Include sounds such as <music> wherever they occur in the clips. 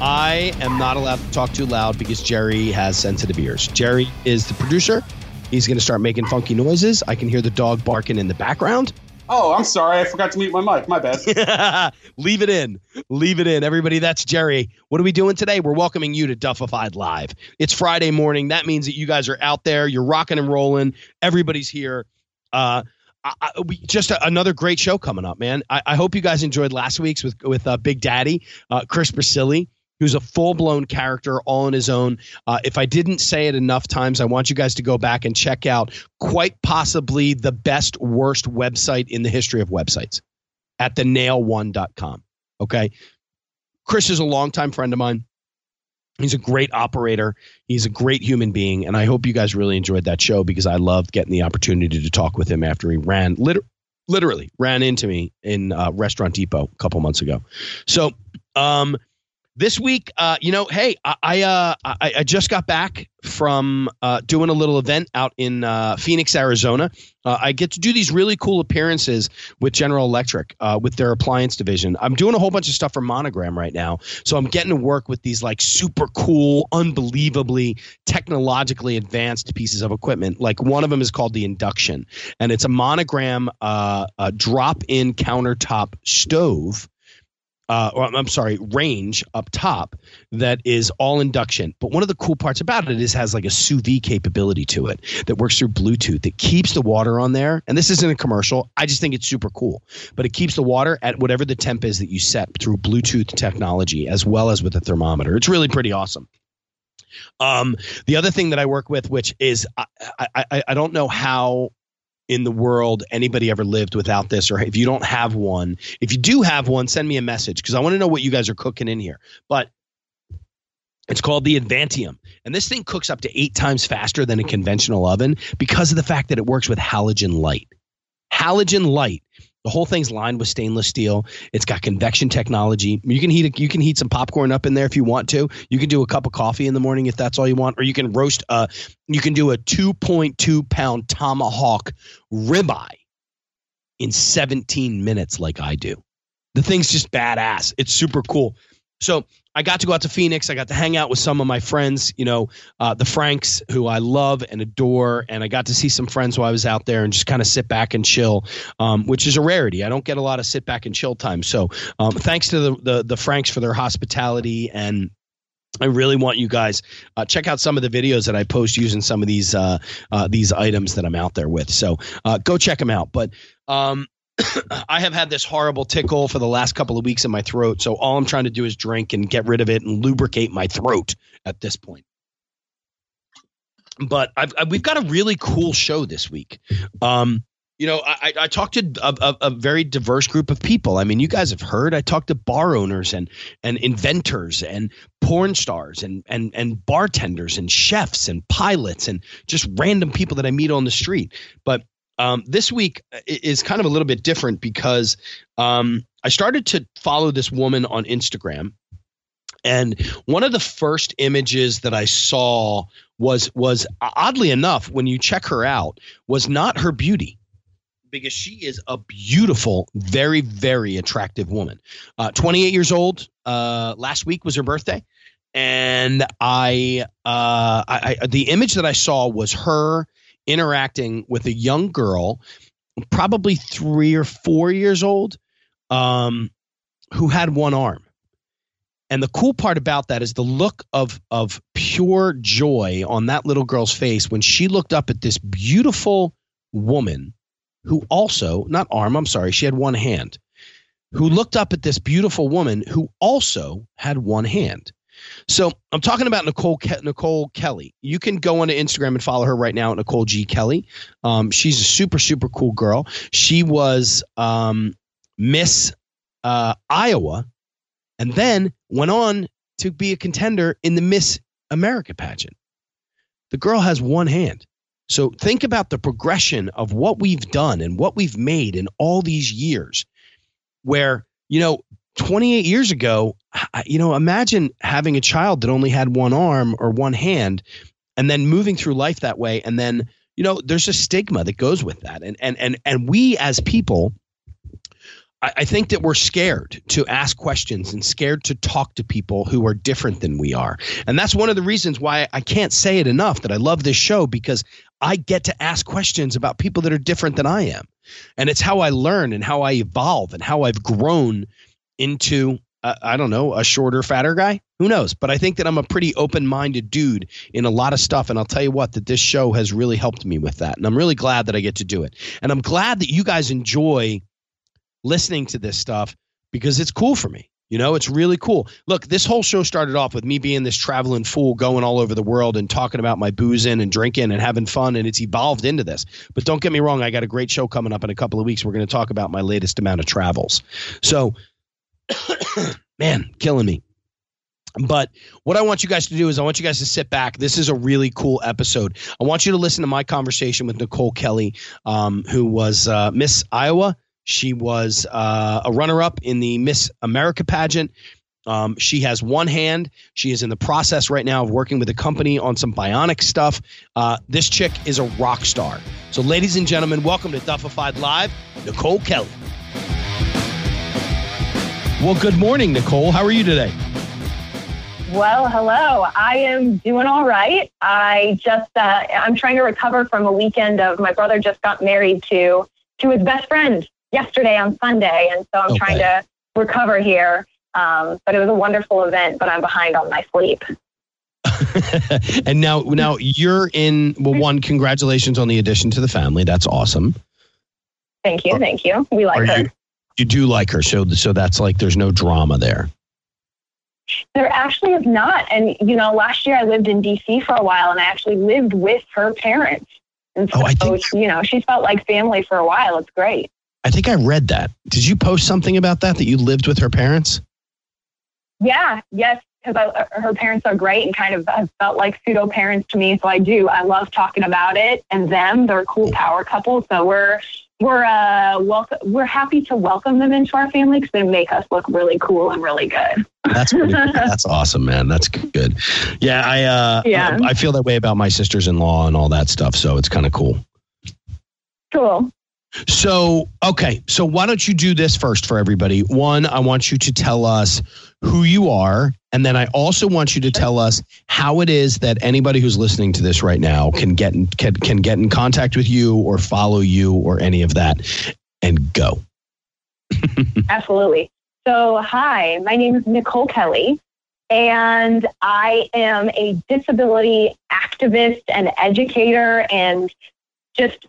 I am not allowed to talk too loud because Jerry has sensitive ears. Jerry is the producer. He's going to start making funky noises. I can hear the dog barking in the background. Oh, I'm sorry. I forgot to mute my mic. My bad. <laughs> Leave it in. Leave it in. Everybody, that's Jerry. What are we doing today? We're welcoming you to Duffified Live. It's Friday morning. That means that you guys are out there. You're rocking and rolling. Everybody's here. Uh, I, I, we, just a, another great show coming up, man. I, I, hope you guys enjoyed last week's with with uh, Big Daddy, uh, Chris Brasili who's a full blown character all on his own. Uh, if I didn't say it enough times, I want you guys to go back and check out quite possibly the best, worst website in the history of websites at the thenail1.com. Okay. Chris is a longtime friend of mine. He's a great operator. He's a great human being. And I hope you guys really enjoyed that show because I loved getting the opportunity to talk with him after he ran, liter- literally ran into me in uh, Restaurant Depot a couple months ago. So, um, this week, uh, you know, hey, I I, uh, I, I just got back from uh, doing a little event out in uh, Phoenix, Arizona. Uh, I get to do these really cool appearances with General Electric uh, with their appliance division. I'm doing a whole bunch of stuff for Monogram right now, so I'm getting to work with these like super cool, unbelievably technologically advanced pieces of equipment. Like one of them is called the Induction, and it's a Monogram drop-in countertop stove uh, or I'm sorry, range up top that is all induction. But one of the cool parts about it is it has like a sous vide capability to it that works through Bluetooth. That keeps the water on there. And this isn't a commercial. I just think it's super cool. But it keeps the water at whatever the temp is that you set through Bluetooth technology as well as with a thermometer. It's really pretty awesome. Um, the other thing that I work with, which is I, I, I don't know how in the world anybody ever lived without this or if you don't have one if you do have one send me a message because i want to know what you guys are cooking in here but it's called the Advantium. And this thing cooks up to eight times faster than a conventional oven because of the fact that it works with halogen light. Halogen light the whole thing's lined with stainless steel. It's got convection technology. You can heat a, you can heat some popcorn up in there if you want to. You can do a cup of coffee in the morning if that's all you want, or you can roast a you can do a 2.2 pound tomahawk ribeye in 17 minutes like I do. The thing's just badass. It's super cool. So I got to go out to Phoenix. I got to hang out with some of my friends, you know, uh, the Franks, who I love and adore. And I got to see some friends while I was out there and just kind of sit back and chill, um, which is a rarity. I don't get a lot of sit back and chill time. So um, thanks to the, the, the Franks for their hospitality and I really want you guys uh, check out some of the videos that I post using some of these uh, uh, these items that I'm out there with. So uh, go check them out. But um, <coughs> I have had this horrible tickle for the last couple of weeks in my throat. So all I'm trying to do is drink and get rid of it and lubricate my throat at this point. But I've, I've we've got a really cool show this week. Um, you know, I, I talked to a, a, a, very diverse group of people. I mean, you guys have heard. I talked to bar owners and and inventors and porn stars and and and bartenders and chefs and pilots and just random people that I meet on the street. But um, this week is kind of a little bit different because um, I started to follow this woman on Instagram, and one of the first images that I saw was was oddly enough, when you check her out, was not her beauty because she is a beautiful, very, very attractive woman. Uh, 28 years old. Uh, last week was her birthday, and I, uh, I, I, the image that I saw was her interacting with a young girl, probably three or four years old, um, who had one arm. And the cool part about that is the look of of pure joy on that little girl's face when she looked up at this beautiful woman who also not arm, I'm sorry, she had one hand. Who looked up at this beautiful woman who also had one hand. So I'm talking about Nicole Ke- Nicole Kelly. You can go onto Instagram and follow her right now Nicole G Kelly. Um, she's a super super cool girl. She was um, Miss uh, Iowa, and then went on to be a contender in the Miss America pageant. The girl has one hand. So think about the progression of what we've done and what we've made in all these years. Where, you know, 28 years ago, you know, imagine having a child that only had one arm or one hand and then moving through life that way and then, you know, there's a stigma that goes with that. And and and and we as people I, think that we're scared to ask questions and scared to talk to people who are different than we are. And that's one of the reasons why I can't say it enough that I love this show because I get to ask questions about people that are different than I am. And it's how I learn and how I evolve and how I've grown into uh, I don't know, a shorter, fatter guy. Who knows? But I think that I'm a pretty open minded dude in a lot of stuff. And I'll tell you what, that this show has really helped me with that. And I'm really glad that I get to do it. And I'm glad that you guys enjoy listening to this stuff because it's cool for me. You know, it's really cool. Look, this whole show started off with me being this traveling fool going all over the world and talking about my boozing and drinking and having fun, and it's evolved into this. But don't get me wrong, I got a great show coming up in a couple of weeks. We're going to talk about my latest amount of travels. So, <coughs> man, killing me. But what I want you guys to do is I want you guys to sit back. This is a really cool episode. I want you to listen to my conversation with Nicole Kelly, um, who was uh, Miss Iowa she was uh, a runner up in the Miss America pageant. Um, she has one hand. She is in the process right now of working with a company on some bionic stuff. Uh, this chick is a rock star. So, ladies and gentlemen, welcome to Duffified Live, Nicole Kelly. Well, good morning, Nicole. How are you today? Well, hello. I am doing all right. I just uh, I'm trying to recover from a weekend of my brother just got married to to his best friend yesterday on Sunday, and so I'm okay. trying to recover here. Um, but it was a wonderful event, but I'm behind on my sleep. <laughs> and now, now you're in. Well, one, congratulations on the addition to the family. That's awesome. Thank you, thank you. We like her. You, you do like her, so so that's like there's no drama there. There actually is not, and you know, last year I lived in D.C. for a while, and I actually lived with her parents. And so, oh, I think, you know, she felt like family for a while. It's great. I think I read that. Did you post something about that that you lived with her parents? Yeah, yes, because uh, her parents are great and kind of have felt like pseudo parents to me. So I do. I love talking about it and them. They're a cool power couple. So we're we're uh welcome. We're happy to welcome them into our family because they make us look really cool and really good. That's pretty, <laughs> that's awesome, man. That's good. Yeah, I uh, yeah. I feel that way about my sisters in law and all that stuff. So it's kind of cool. Cool. So, okay. So, why don't you do this first for everybody? One, I want you to tell us who you are. And then I also want you to tell us how it is that anybody who's listening to this right now can get in, can, can get in contact with you or follow you or any of that and go. <laughs> Absolutely. So, hi, my name is Nicole Kelly, and I am a disability activist and educator and just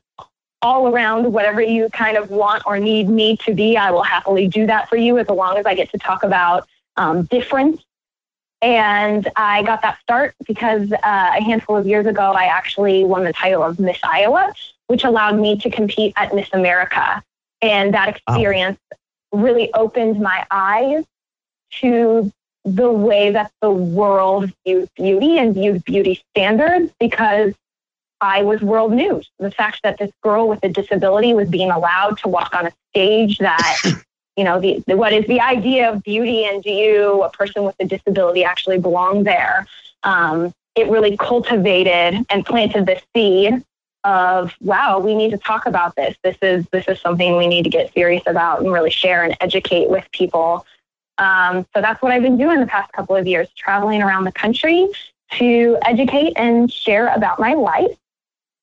all around whatever you kind of want or need me to be. I will happily do that for you as long as I get to talk about um, difference. And I got that start because uh, a handful of years ago, I actually won the title of Miss Iowa, which allowed me to compete at Miss America. And that experience oh. really opened my eyes to the way that the world views beauty and views beauty standards because I was world news. The fact that this girl with a disability was being allowed to walk on a stage that, <clears throat> you know, the, the, what is the idea of beauty and do you, a person with a disability, actually belong there? Um, it really cultivated and planted the seed of wow, we need to talk about this. This is this is something we need to get serious about and really share and educate with people. Um, so that's what I've been doing the past couple of years, traveling around the country to educate and share about my life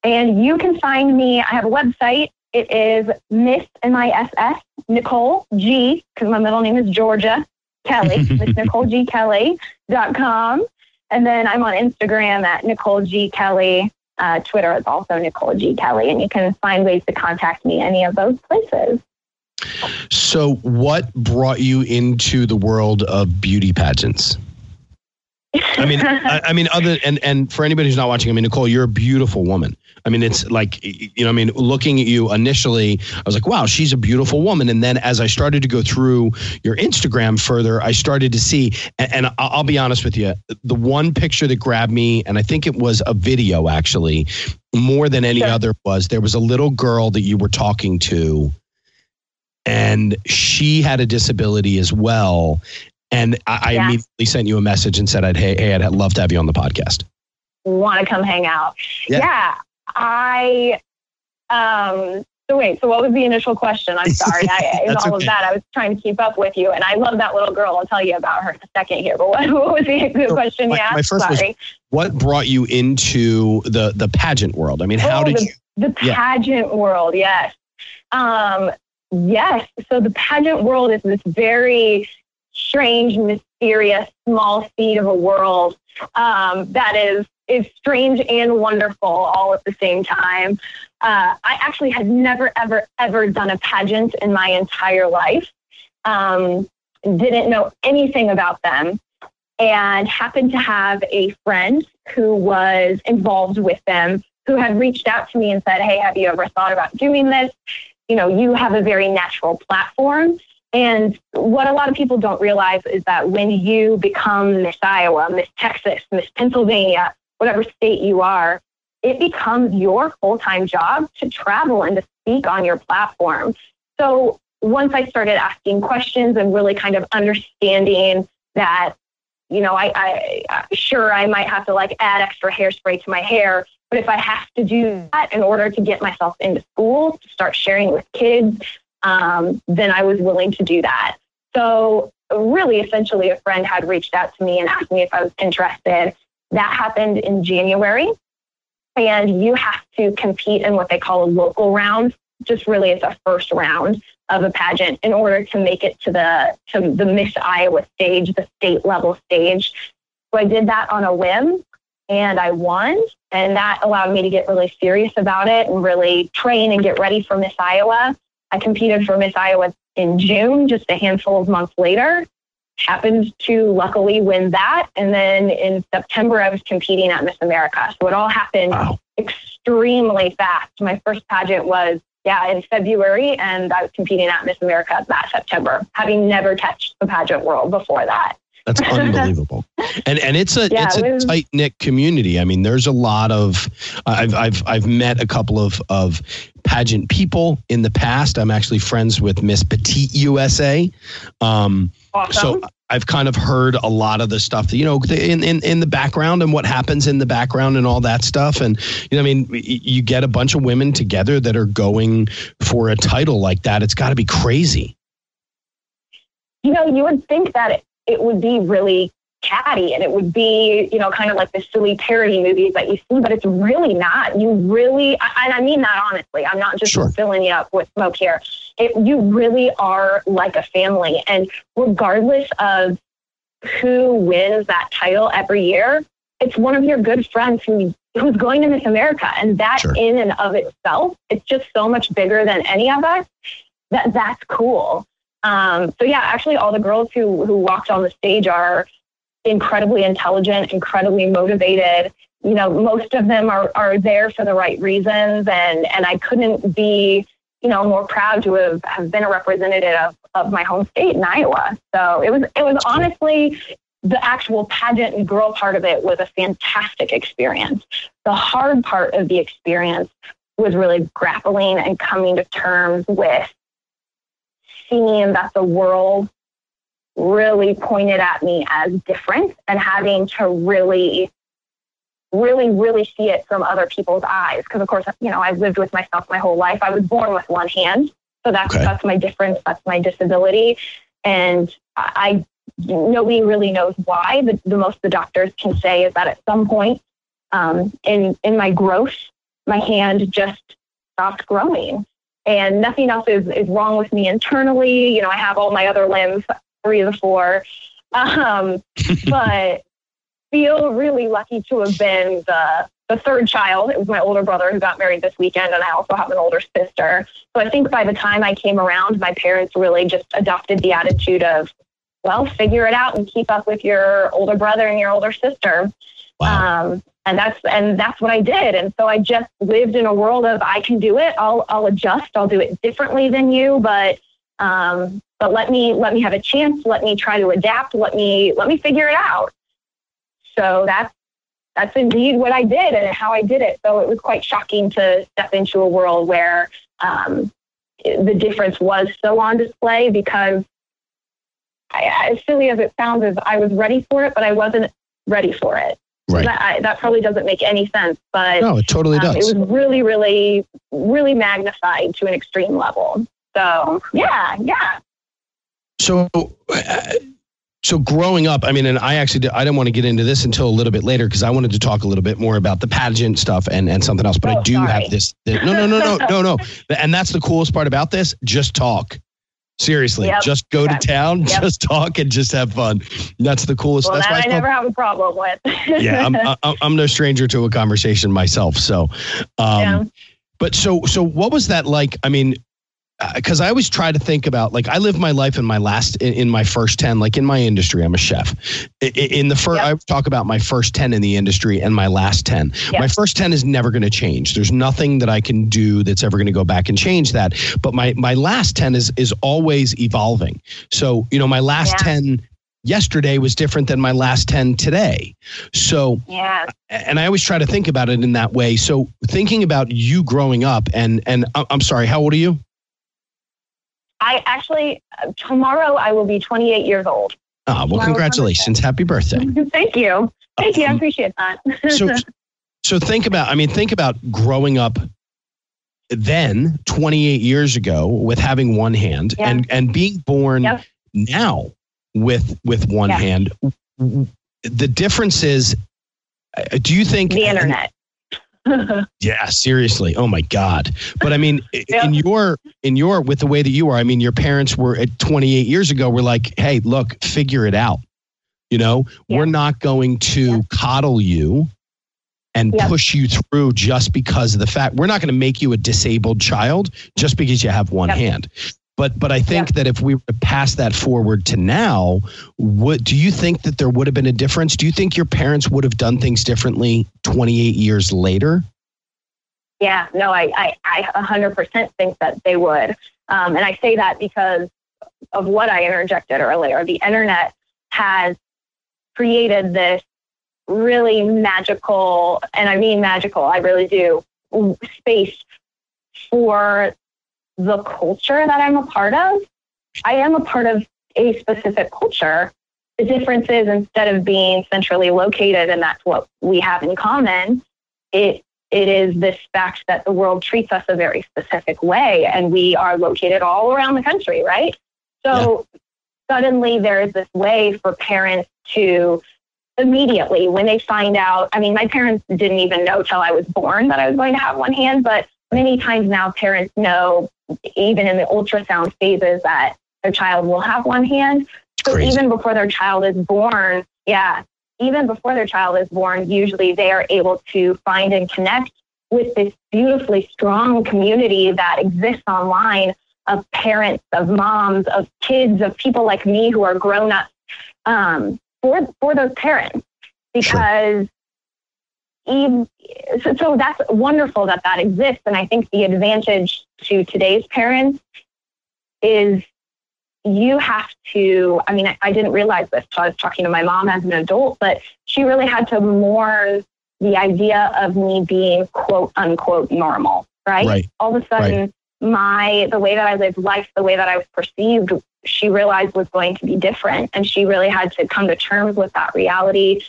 and you can find me, I have a website. It is Miss M-I-S-S, Nicole G, because my middle name is Georgia Kelly, <laughs> Miss Nicole G Kelly dot com, And then I'm on Instagram at Nicole G Kelly. Uh, Twitter is also Nicole G Kelly, and you can find ways to contact me any of those places. So, what brought you into the world of beauty pageants? I mean, <laughs> I, I, mean, other and and for anybody who's not watching, I mean, Nicole, you're a beautiful woman. I mean, it's like you know, I mean, looking at you initially, I was like, wow, she's a beautiful woman. And then as I started to go through your Instagram further, I started to see, and, and I'll be honest with you, the one picture that grabbed me, and I think it was a video actually, more than any sure. other was there was a little girl that you were talking to and she had a disability as well and I, yeah. I immediately sent you a message and said, "I'd hey, hey, I'd love to have you on the podcast." Want to come hang out? Yeah, yeah I. Um, so wait, so what was the initial question? I'm sorry, I, <laughs> in all okay. of that, I was trying to keep up with you, and I love that little girl. I'll tell you about her in a second here. But what, <laughs> what was the, the question my, you asked? My first sorry. was, what brought you into the the pageant world? I mean, how oh, did the, you? The pageant yeah. world, yes. Um, yes. So the pageant world is this very strange, mysterious, small seed of a world um, that is is strange and wonderful all at the same time. Uh, I actually had never, ever, ever done a pageant in my entire life. Um, didn't know anything about them, and happened to have a friend who was involved with them who had reached out to me and said, "Hey, have you ever thought about doing this? You know, you have a very natural platform." And what a lot of people don't realize is that when you become Miss Iowa, Miss Texas, Miss Pennsylvania, whatever state you are, it becomes your full time job to travel and to speak on your platform. So once I started asking questions and really kind of understanding that, you know, I, I sure I might have to like add extra hairspray to my hair, but if I have to do that in order to get myself into school, to start sharing with kids, um, then I was willing to do that. So, really, essentially, a friend had reached out to me and asked me if I was interested. That happened in January. And you have to compete in what they call a local round. Just really, it's a first round of a pageant in order to make it to the to the Miss Iowa stage, the state level stage. So I did that on a whim and I won. And that allowed me to get really serious about it and really train and get ready for Miss Iowa. I competed for Miss Iowa in June, just a handful of months later. Happened to luckily win that. And then in September, I was competing at Miss America. So it all happened wow. extremely fast. My first pageant was, yeah, in February, and I was competing at Miss America that September, having never touched the pageant world before that. That's <laughs> unbelievable. and and it's a yeah, it's a tight knit community. I mean, there's a lot of I've I've I've met a couple of of pageant people in the past. I'm actually friends with Miss Petite USA. Um, awesome. So I've kind of heard a lot of the stuff that, you know, in, in, in the background and what happens in the background and all that stuff. And, you know, I mean, you get a bunch of women together that are going for a title like that. It's got to be crazy. You know, you would think that it, it would be really catty and it would be, you know, kind of like the silly parody movies that you see, but it's really not. You really, and I mean that honestly, I'm not just sure. filling you up with smoke here. It, you really are like a family. And regardless of who wins that title every year, it's one of your good friends who who's going to Miss America. And that sure. in and of itself, it's just so much bigger than any of us that that's cool. Um, so yeah, actually, all the girls who who walked on the stage are incredibly intelligent, incredibly motivated. You know, most of them are are there for the right reasons, and and I couldn't be you know more proud to have, have been a representative of, of my home state in Iowa. So it was it was honestly the actual pageant and girl part of it was a fantastic experience. The hard part of the experience was really grappling and coming to terms with seeing that the world really pointed at me as different and having to really really really see it from other people's eyes. Because of course you know i've lived with myself my whole life. I was born with one hand. So that's okay. that's my difference. That's my disability. And i nobody really knows why but the most the doctors can say is that at some point um, in in my growth my hand just stopped growing. And nothing else is, is wrong with me internally. You know, I have all my other limbs, three of the four. Um, <laughs> but feel really lucky to have been the the third child. It was my older brother who got married this weekend, and I also have an older sister. So I think by the time I came around, my parents really just adopted the attitude of, well, figure it out and keep up with your older brother and your older sister. Wow. Um, and that's and that's what I did. And so I just lived in a world of I can do it. I'll I'll adjust. I'll do it differently than you, but um, but let me let me have a chance. Let me try to adapt. Let me let me figure it out. So that's that's indeed what I did and how I did it. So it was quite shocking to step into a world where um, the difference was so on display because I, as silly as it sounds, is I was ready for it, but I wasn't ready for it. Right. That, I, that probably doesn't make any sense, but No, it totally um, does. it was really, really, really magnified to an extreme level. So yeah, yeah. So uh, so growing up i mean and i actually did, i didn't want to get into this until a little bit later because i wanted to talk a little bit more about the pageant stuff and and something else but i Oh, do sorry. have this no no no no no no and that's the coolest part about this just talk seriously Yep. just go to town Yep. just talk and just have fun that's the coolest Well, that's that why I it's never have a problem with. yeah I'm, <laughs> I'm i'm no stranger to a conversation myself so um Yeah. but so so what was that like i mean because I always try to think about like I live my life in my last in, in my first ten like in my industry I'm a chef I- I- in the first Yep. I talk about my first ten in the industry and my last ten Yep. my first ten is never going to change there's nothing that I can do that's ever going to go back and change that but my my last ten is is always evolving so you know my last Yeah. ten yesterday was different than my last ten today so yeah. and I always try to think about it in that way. So thinking about you growing up, and and uh, I'm sorry, how old are you? I actually tomorrow I will be 28 years old. Ah, well, Tomorrow's congratulations, happy birthday. <laughs> Thank you. Thank you. I Um, appreciate that. so <laughs> so think about, I mean, think about growing up then 28 years ago with having one hand Yeah. and and being born Yep. now with with one Yeah. hand. The difference is, uh, do you think the internet. <laughs> Yeah, seriously. Oh my God. But I mean, Yeah. in your in your with the way that you are, I mean, your parents were at 28 years ago were like, "Hey, look, figure it out." You know, Yeah. we're not going to Yeah. coddle you and push you through just because of the fact we're not going to make you a disabled child just because you have one hand. But but I think that if we were to pass that forward to now, what do you think that there would have been a difference? Do you think your parents would have done things differently 28 years later? Yeah, no, I, I, I 100% think that they would. Um, and I say that because of what I interjected earlier. The internet has created this really magical, and I mean magical, I really do, space for the culture that I'm a part of. I am a part of a specific culture. The difference is instead of being centrally located, and that's what we have in common, it it is this fact that the world treats us a very specific way and we are located all around the country, right? So suddenly there is this way for parents to immediately, when they find out, I mean, my parents didn't even know till I was born that I was going to have one hand, but many times now parents know, even in the ultrasound phases, that their child will have one hand. So Crazy. even before their child is born, yeah, even before their child is born, usually they are able to find and connect with this beautifully strong community that exists online of parents, of moms, of kids, of people like me who are grown up um, for for those parents because. Even, so, so that's wonderful that that exists, and I think the advantage to today's parents is you have to i mean I, I didn't realize this till i was talking to my mom as an adult but she really had to mourn the idea of me being quote unquote normal right, Right. all of a sudden my the way that i lived life the way that i was perceived she realized was going to be different. And she really had to come to terms with that reality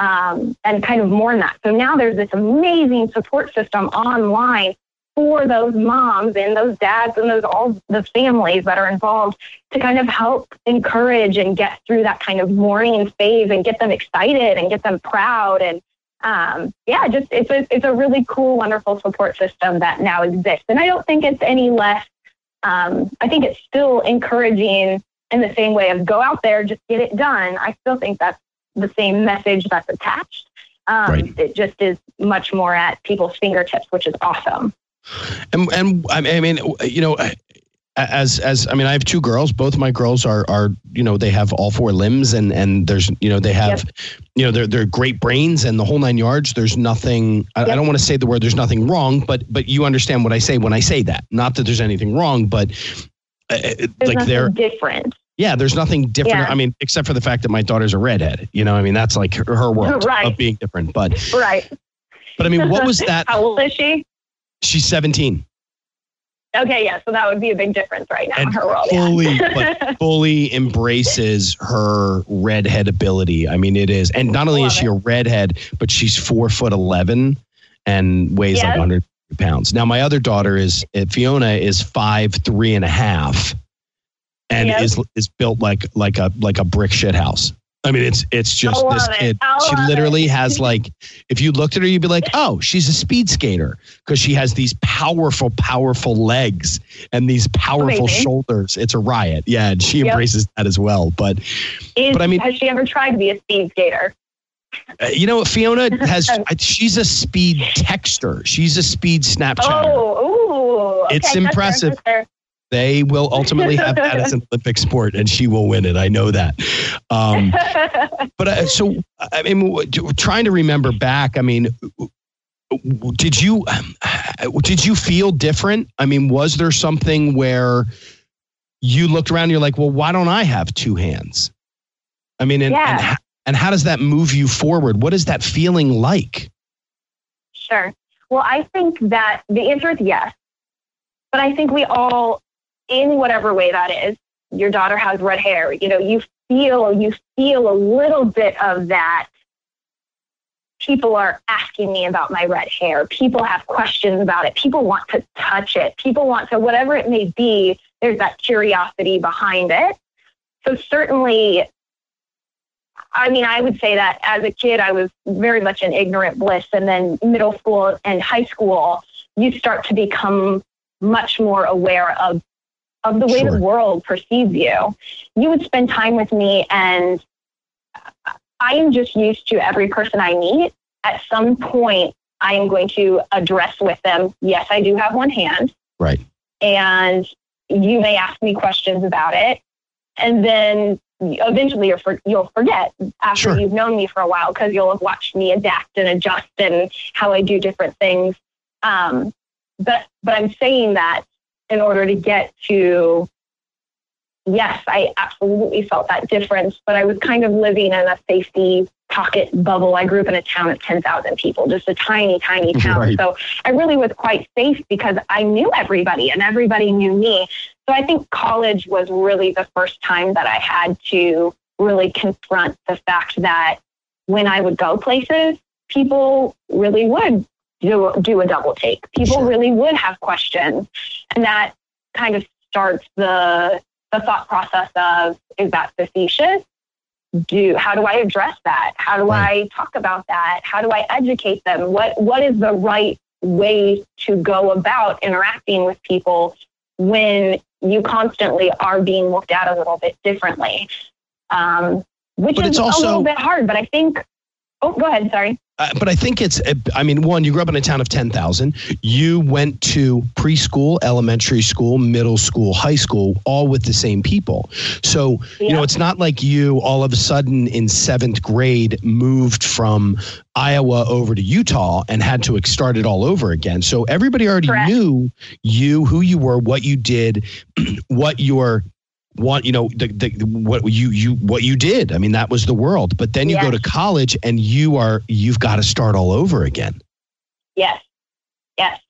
um, and kind of mourn that so now there's this amazing support system online for those moms and those dads and those all the families that are involved to kind of help encourage and get through that kind of mourning phase and get them excited and get them proud and um, yeah, just it's a it's a really cool, wonderful support system that now exists, and I don't think it's any less. Um, I think it's still encouraging in the same way of go out there, just get it done. I still think that's the same message that's attached. Um, Right. It just is much more at people's fingertips, which is awesome. And and I mean, you know, as as I mean, I have two girls. Both my girls are are you know they have all four limbs and and there's you know they have you know they're they're great brains and the whole nine yards. There's nothing. I, I don't want to say the word. There's nothing wrong, but but you understand what I say when I say that. Not that there's anything wrong, but uh, like they're different. Yeah. There's nothing different. Yeah. I mean, except for the fact that my daughter's a redhead. You know, I mean that's like her, her world <laughs> Right. of being different. But Right. but I mean, what was that? <laughs> How old is she? She's 17. Okay, yeah, so that would be a big difference right now in And her world. yeah. fully, but <laughs> fully embraces her redhead ability. I mean, it is, and not only is she a redhead, but she's four foot eleven and weighs like 100 pounds. Now, my other daughter is uh, Fiona is five three and a half, and Yes. is is built like like a like a brick shit house. I mean, it's it's just this it. kid. She literally it. has like, if you looked at her, you'd be like, oh, she's a speed skater because she has these powerful, powerful legs and these powerful Amazing. shoulders. It's a riot. Yeah, and she Yep. embraces that as well. But Is, But I mean- has she ever tried to be a speed skater? uh, you know, Fiona has. <laughs> She's a speed texter. She's a speed Snapchatter. Oh, ooh. Okay, It's that's impressive. that's fair. They will ultimately have that as an Olympic sport, and she will win it. I know that. Um, <laughs> But uh, so, I mean, trying to remember back, I mean, did you <sighs> did you feel different? I mean, was there something where you looked around and you're like, well, why don't I have two hands? I mean, and, and, Yeah. h- and how does that move you forward? What is that feeling like? Sure. Well, I think that the answer is yes. But I think we all, in whatever way that is, your daughter has red hair. You know, you feel you feel a little bit of that. People are asking me about my red hair. People have questions about it. People want to touch it. People want to whatever it may be. There's that curiosity behind it. So certainly, I mean, I would say that as a kid, I was very much in ignorant bliss. And then middle school and high school, you start to become much more aware of, of the way Sure. the world perceives you. You would spend time with me, and I am just used to every person I meet. At some point, I am going to address with them, yes, I do have one hand. Right. And you may ask me questions about it. And then eventually you'll, for, you'll forget after Sure. you've known me for a while because you'll have watched me adapt and adjust and how I do different things. Um, but but I'm saying that in order to get to yes, I absolutely felt that difference, but I was kind of living in a safety pocket bubble. I grew up in a town of 10,000 people, just a tiny, tiny <laughs> town. Right. So I really was quite safe because I knew everybody and everybody knew me. So I think college was really the first time that I had to really confront the fact that when I would go places, people really would do, do a double take. People Sure. really would have questions. And that kind of starts the, the thought process of, is that facetious? Do, how do I address that? How do Right. I talk about that? How do I educate them? What, what is the right way to go about interacting with people when you constantly are being looked at a little bit differently? Um, which But is it's a little bit hard, but I think, oh, go ahead. Sorry. Uh, but I think it's, uh, I mean, one, you grew up in a town of 10,000. You went to preschool, elementary school, middle school, high school, all with the same people. So, you know, it's not like you all of a sudden in seventh grade moved from Iowa over to Utah and had to start it all over again. So everybody already Correct. knew you, who you were, what you did, <clears throat> what your what you know the, the what you you what you did i mean that was the world but then you go to college and you are you've got to start all over again Yes. Yes.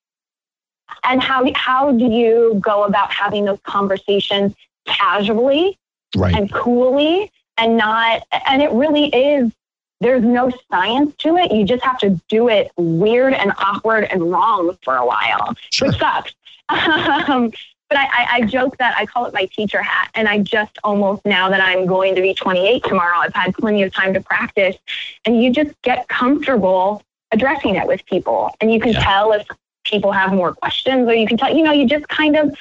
And how how do you go about having those conversations casually right and coolly and not and it really is there's no science to it. You just have to do it weird and awkward and wrong for a while, Sure. which sucks. <laughs> Um, but I, I, I joke that I call it my teacher hat. And I just almost now that I'm going to be 28 tomorrow, I've had plenty of time to practice. And you just get comfortable addressing it with people. And you can Yeah. tell if people have more questions or you can tell, you know, you just kind of,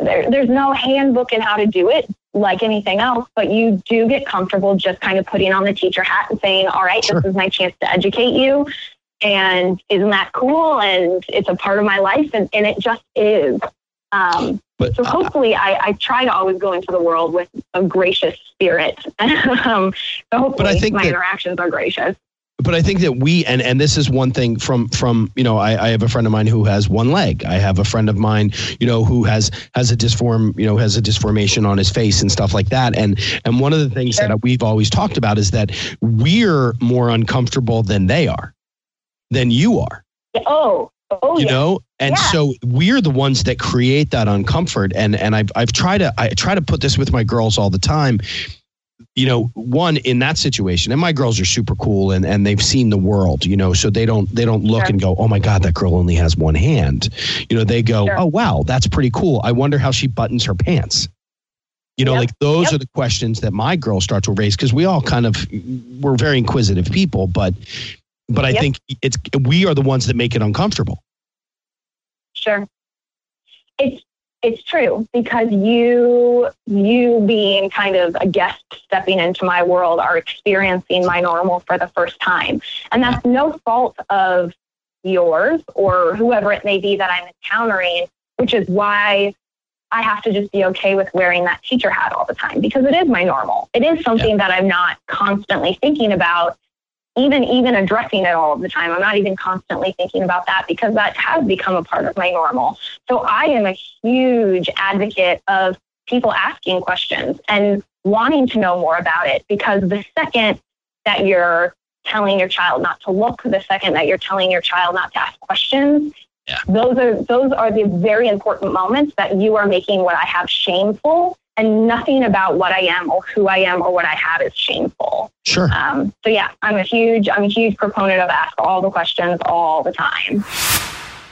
there, there's no handbook in how to do it like anything else, but you do get comfortable just kind of putting on the teacher hat and saying, all right, Sure. this is my chance to educate you. And isn't that cool? And it's a part of my life. And, and it just is. Um, But so uh, hopefully, I, I try to always go into the world with a gracious spirit. <laughs> um, so hopefully, think my that- interactions are gracious. but I think that we and and this is one thing from from you know I, I have a friend of mine who has one leg. I have a friend of mine you know who has has a disform you know has a disformation on his face and stuff like that. And and one of the things Sure. that we've always talked about is that we're more uncomfortable than they are, than you are. Oh, oh you yeah. know and Yeah. so we're the ones that create that uncomfort and and I've I've tried to I try to put this with my girls all the time you know one in that situation and my girls are super cool and and they've seen the world you know so they don't they don't look Sure. and go oh my god that girl only has one hand you know they go Sure. oh wow that's pretty cool i wonder how she buttons her pants you know Yep. like those Yep. are the questions that my girls start to raise because we all kind of we're very inquisitive people but but i Yep. think it's we are the ones that make it uncomfortable Sure. It's it's true because you you being kind of a guest stepping into my world are experiencing my normal for the first time. And that's no fault of yours or whoever it may be that I'm encountering, which is why I have to just be okay with wearing that teacher hat all the time because it is my normal. It is something that I'm not constantly thinking about even even addressing it all of the time. I'm not even constantly thinking about that because that has become a part of my normal. So I am a huge advocate of people asking questions and wanting to know more about it because the second that you're telling your child not to look, the second that you're telling your child not to ask questions, Yeah. those are those are the very important moments that you are making what I have shameful and nothing about what I am or who I am or what I have is shameful. sure Um, so yeah, I'm a huge I'm a huge proponent of ask all the questions all the time.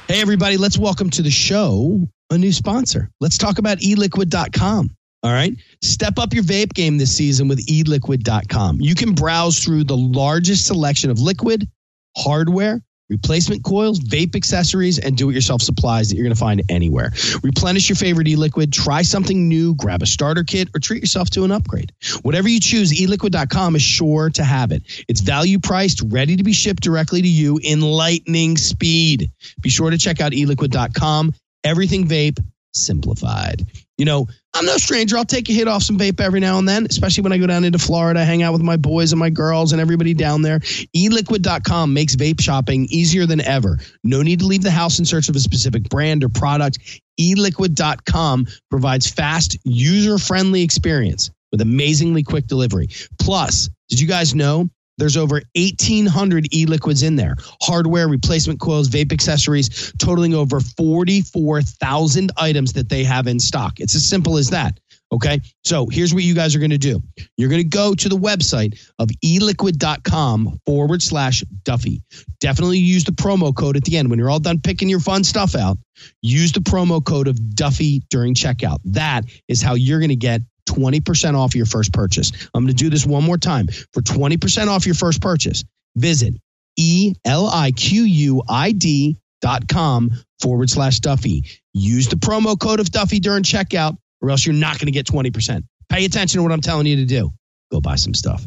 Hey, everybody, let's welcome to the show a new sponsor. Let's talk about eliquid.com. All right. Step up your vape game this season with eliquid.com. You can browse through the largest selection of liquid, hardware, replacement coils, vape accessories, and do it yourself supplies that you're going to find anywhere. Replenish your favorite e liquid, try something new, grab a starter kit, or treat yourself to an upgrade. Whatever you choose, eliquid.com is sure to have it. It's value priced, ready to be shipped directly to you in lightning speed. Be sure to check out eliquid.com. Everything vape simplified. You know, I'm no stranger. I'll take a hit off some vape every now and then, especially when I go down into Florida, hang out with my boys and my girls and everybody down there. Eliquid.com makes vape shopping easier than ever. No need to leave the house in search of a specific brand or product. Eliquid.com provides fast, user friendly experience with amazingly quick delivery. Plus, did you guys know there's over 1,800 e liquids in there hardware, replacement coils, vape accessories, totaling over 44,000 items that they have in stock. It's as simple as that. Okay. So here's what you guys are going to do you're going to go to the website of eliquid.com forward slash Duffy. Definitely use the promo code at the end. When you're all done picking your fun stuff out, use the promo code of Duffy during checkout. That is how you're going to get 20% off your first purchase. I'm going to do this one more time. For 20% off your first purchase, visit E L I Q U I D dot com forward slash Duffy. Use the promo code of Duffy during checkout, or else you're not going to get 20%. Pay attention to what I'm telling you to do. Go buy some stuff.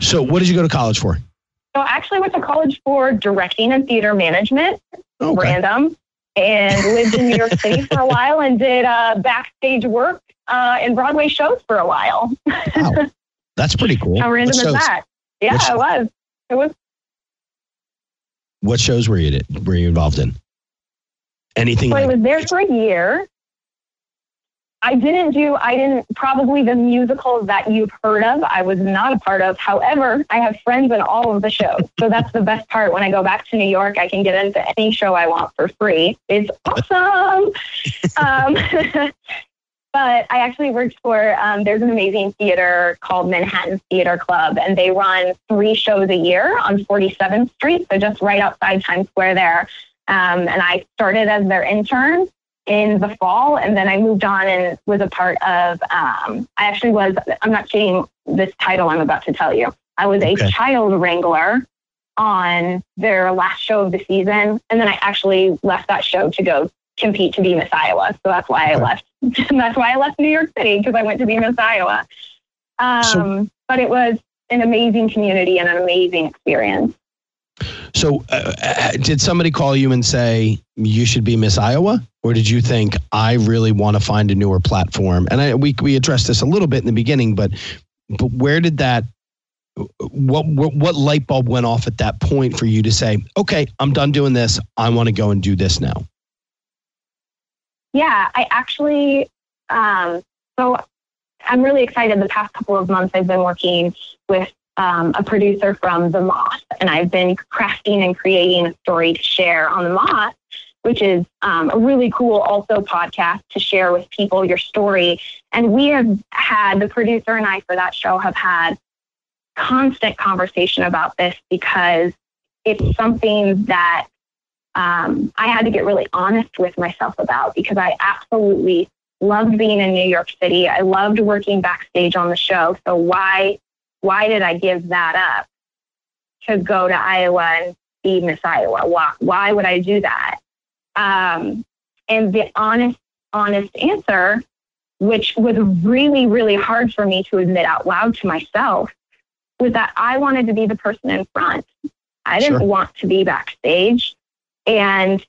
So, what did you go to college for? So I actually went to college for directing and theater management, Okay. random, and lived in New York City for a while and did uh, backstage work uh, in Broadway shows for a while. Wow. <laughs> That's pretty cool. How random what is shows, that? Yeah, it was. It was What shows were you at, were you involved in? Anything So I was there for a year. I didn't do, I didn't, probably the musicals that you've heard of, I was not a part of. However, I have friends in all of the shows. So that's the best part. When I go back to New York, I can get into any show I want for free. It's <laughs> awesome. um, <laughs> but I actually worked for, um, there's an amazing theater called Manhattan Theater Club, and they run three shows a year on 47th Street. So just right outside Times Square there. Um, and I started as their intern in the fall, and then I moved on and was a part of. Um, I actually was. I'm not kidding. This title I'm about to tell you. I was a child wrangler on their last show of the season, and then I actually left that show to go compete to be Miss Iowa. So that's why I left. <laughs> that's why I left New York City because I went to be Miss Iowa. Um, So- but it was an amazing community and an amazing experience. So, uh, uh, did somebody call you and say you should be Miss Iowa, or did you think I really want to find a newer platform? And I, we we addressed this a little bit in the beginning, but but where did that what, what what light bulb went off at that point for you to say, okay, I'm done doing this. I want to go and do this now? Yeah, I actually. Um, so I'm really excited. The past couple of months, I've been working with um, a producer from The Moth, and I've been crafting and creating a story to share on The Moth, which is um, a really cool also podcast to share with people your story. And we have had the producer and I for that show have had constant conversation about this because it's something that um, I had to get really honest with myself about because I absolutely loved being in New York City. I loved working backstage on the show. So why why did I give that up to go to Iowa and be Miss Iowa? Why why would I do that? Um, and the honest honest answer, which was really really hard for me to admit out loud to myself, was that I wanted to be the person in front. I didn't sure. want to be backstage. And,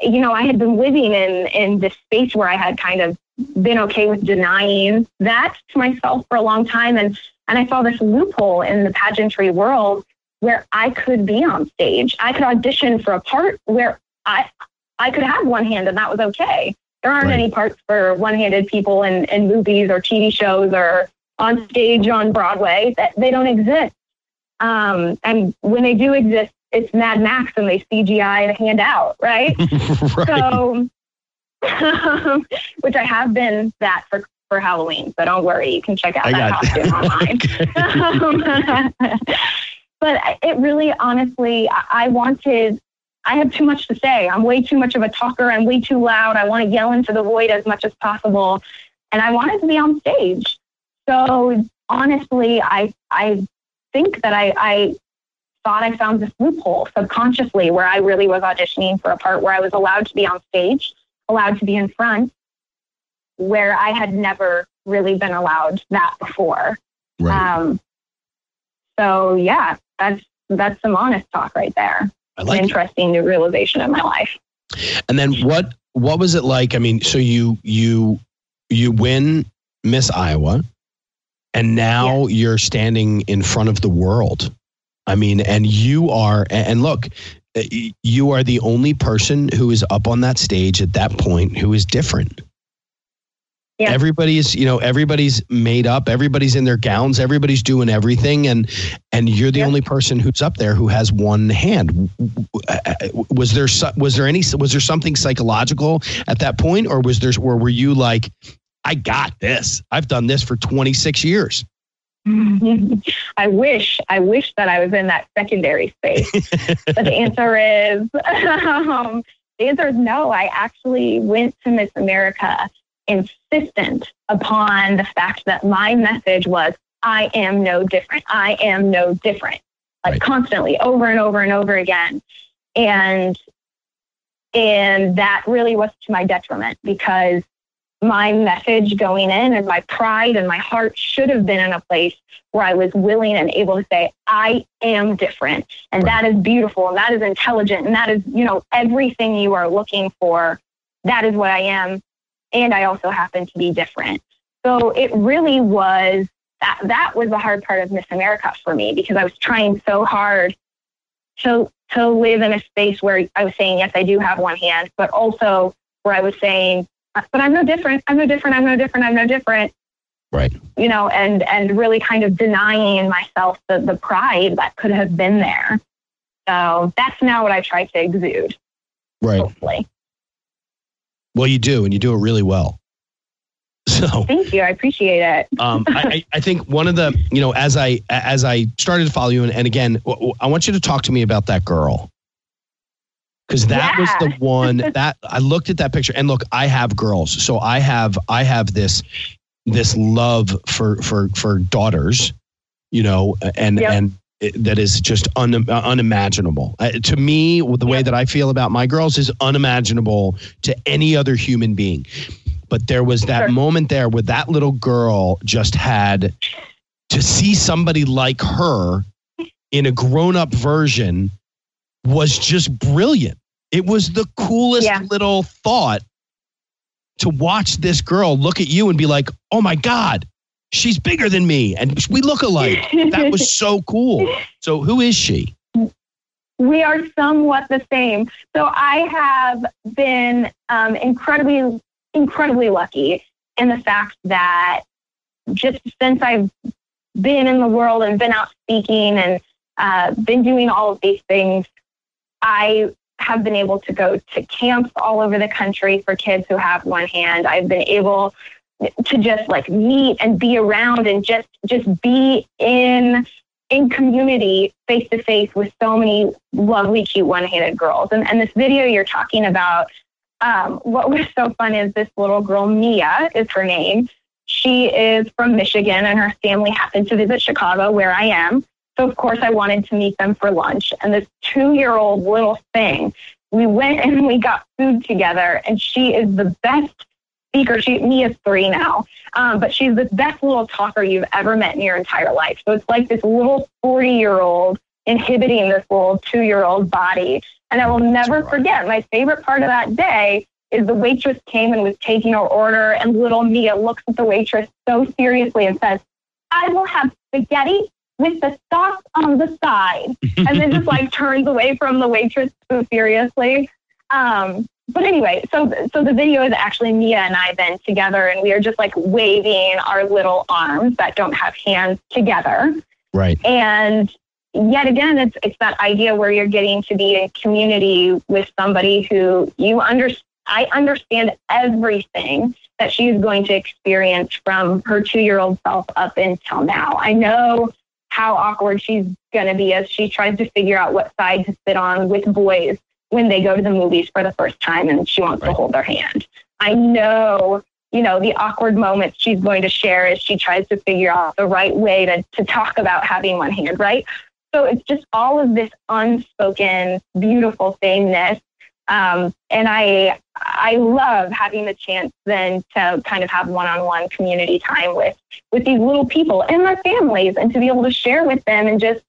you know, I had been living in, in this space where I had kind of been okay with denying that to myself for a long time. And, and I saw this loophole in the pageantry world where I could be on stage. I could audition for a part where I, I could have one hand and that was okay. There aren't right. any parts for one handed people in, in movies or TV shows or on stage on Broadway that they don't exist. Um, and when they do exist, it's Mad Max and they CGI the hand out, right? <laughs> right. So, <laughs> which I have been that for for Halloween. So don't worry, you can check out I that costume <laughs> online. but it really, honestly, I wanted. I have too much to say. I'm way too much of a talker. I'm way too loud. I want to yell into the void as much as possible, and I wanted to be on stage. So honestly, I I think that I, I thought I found this loophole subconsciously where I really was auditioning for a part where I was allowed to be on stage, allowed to be in front, where I had never really been allowed that before. Right. Um, so yeah, that's that's some honest talk right there. I like An interesting new realization in my life. And then what what was it like? I mean, so you you you win Miss Iowa and now yeah. you're standing in front of the world. I mean, and you are, and look, uh, you are the only person who is up on that stage at that point who is different. Yeah. Everybody's, you know, everybody's made up. Everybody's in their gowns. Everybody's doing everything, and and you're the yeah. only person who's up there who has one hand. Uh, was there was there any was there something psychological at that point, or was there or were you like, I got this. I've done this for 26 years. <laughs> I wish, I wish that I was in that secondary space. <laughs> but the answer is, um, the answer is no. I actually went to Miss America insistent upon the fact that my message was, I am no different. I am no different. Like right. constantly over and over and over again. And and that really was to my detriment because my message going in and my pride and my heart should have been in a place where I was willing and able to say, I am different. And right. that is beautiful and that is intelligent and that is, you know, everything you are looking for. That is what I am. And I also happen to be different. So it really was that that was the hard part of Miss America for me because I was trying so hard to to live in a space where I was saying, yes, I do have one hand, but also where I was saying, but I'm no different. I'm no different. I'm no different. I'm no different. Right. You know, and and really kind of denying in myself the the pride that could have been there. So that's now what I try to exude. Right. Hopefully. Well, you do, and you do it really well. <laughs> So thank you. I appreciate it. <laughs> um, I, I think one of the, you know, as I as I started to follow you, and, and again, I want you to talk to me about that girl because that yeah. was the one <laughs> that I looked at that picture and look, I have girls, so I have I have this this love for for for daughters, you know, and yep. and it, that is just un, unimaginable uh, to me. The yep. way that I feel about my girls is unimaginable to any other human being. But there was that sure. moment there where that little girl just had to see somebody like her in a grown up version was just brilliant. It was the coolest Yeah. little thought to watch this girl look at you and be like, "Oh my god, she's bigger than me and we look alike." That was <laughs> so cool. So who is she? we are somewhat the same. So I have been um, incredibly, incredibly lucky in the fact that just since I've been in the world and been out speaking and uh, been doing all of these things, I have been able to go to camps all over the country for kids who have one hand. I've been able to just like meet and be around and just just be in in community face to face with so many lovely, cute one handed girls. And, and this video you're talking about, um, what was so fun is this little girl, Mia is her name. She is from Michigan and her family happened to visit Chicago where I am. So, of course, I wanted to meet them for lunch. And this two year old little thing, we went and we got food together, and she is the best speaker. She, Mia's three now, um, but she's the best little talker you've ever met in your entire life. So it's like this little 40 year old inhibiting this little two year old body. And I will never forget my favorite part of that day is the waitress came and was taking her order, and little Mia looks at the waitress so seriously and says, I will have spaghetti with the sauce on the side. and then just like <laughs> turns away from the waitress so seriously. Um, but anyway, so so the video is actually Mia and I then together, and we are just like waving our little arms that don't have hands together. Right. And yet again, it's it's that idea where you're getting to be in community with somebody who you under I understand everything that she's going to experience from her two year old self up until now. I know how awkward she's going to be as she tries to figure out what side to sit on with boys when they go to the movies for the first time and she wants to hold their hand. I know, you know, the awkward moments she's going to share as she tries to figure out the right way to, to talk about having one hand, right? So it's just all of this unspoken, beautiful sameness. Um, and I I love having the chance then to kind of have one-on-one community time with with these little people and their families and to be able to share with them and just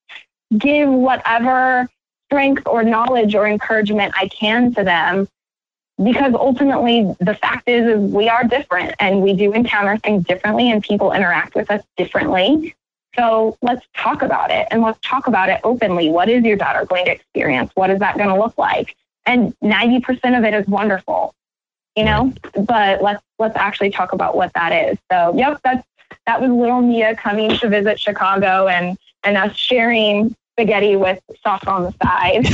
give whatever strength or knowledge or encouragement I can to them because ultimately the fact is, is we are different and we do encounter things differently and people interact with us differently. So let's talk about it and let's talk about it openly. What is your daughter going to experience? What is that going to look like? And 90% of it is wonderful, you know, but let's, let's actually talk about what that is. So, yep, that's, that was little Mia coming to visit Chicago and, and us sharing spaghetti with sauce on the side.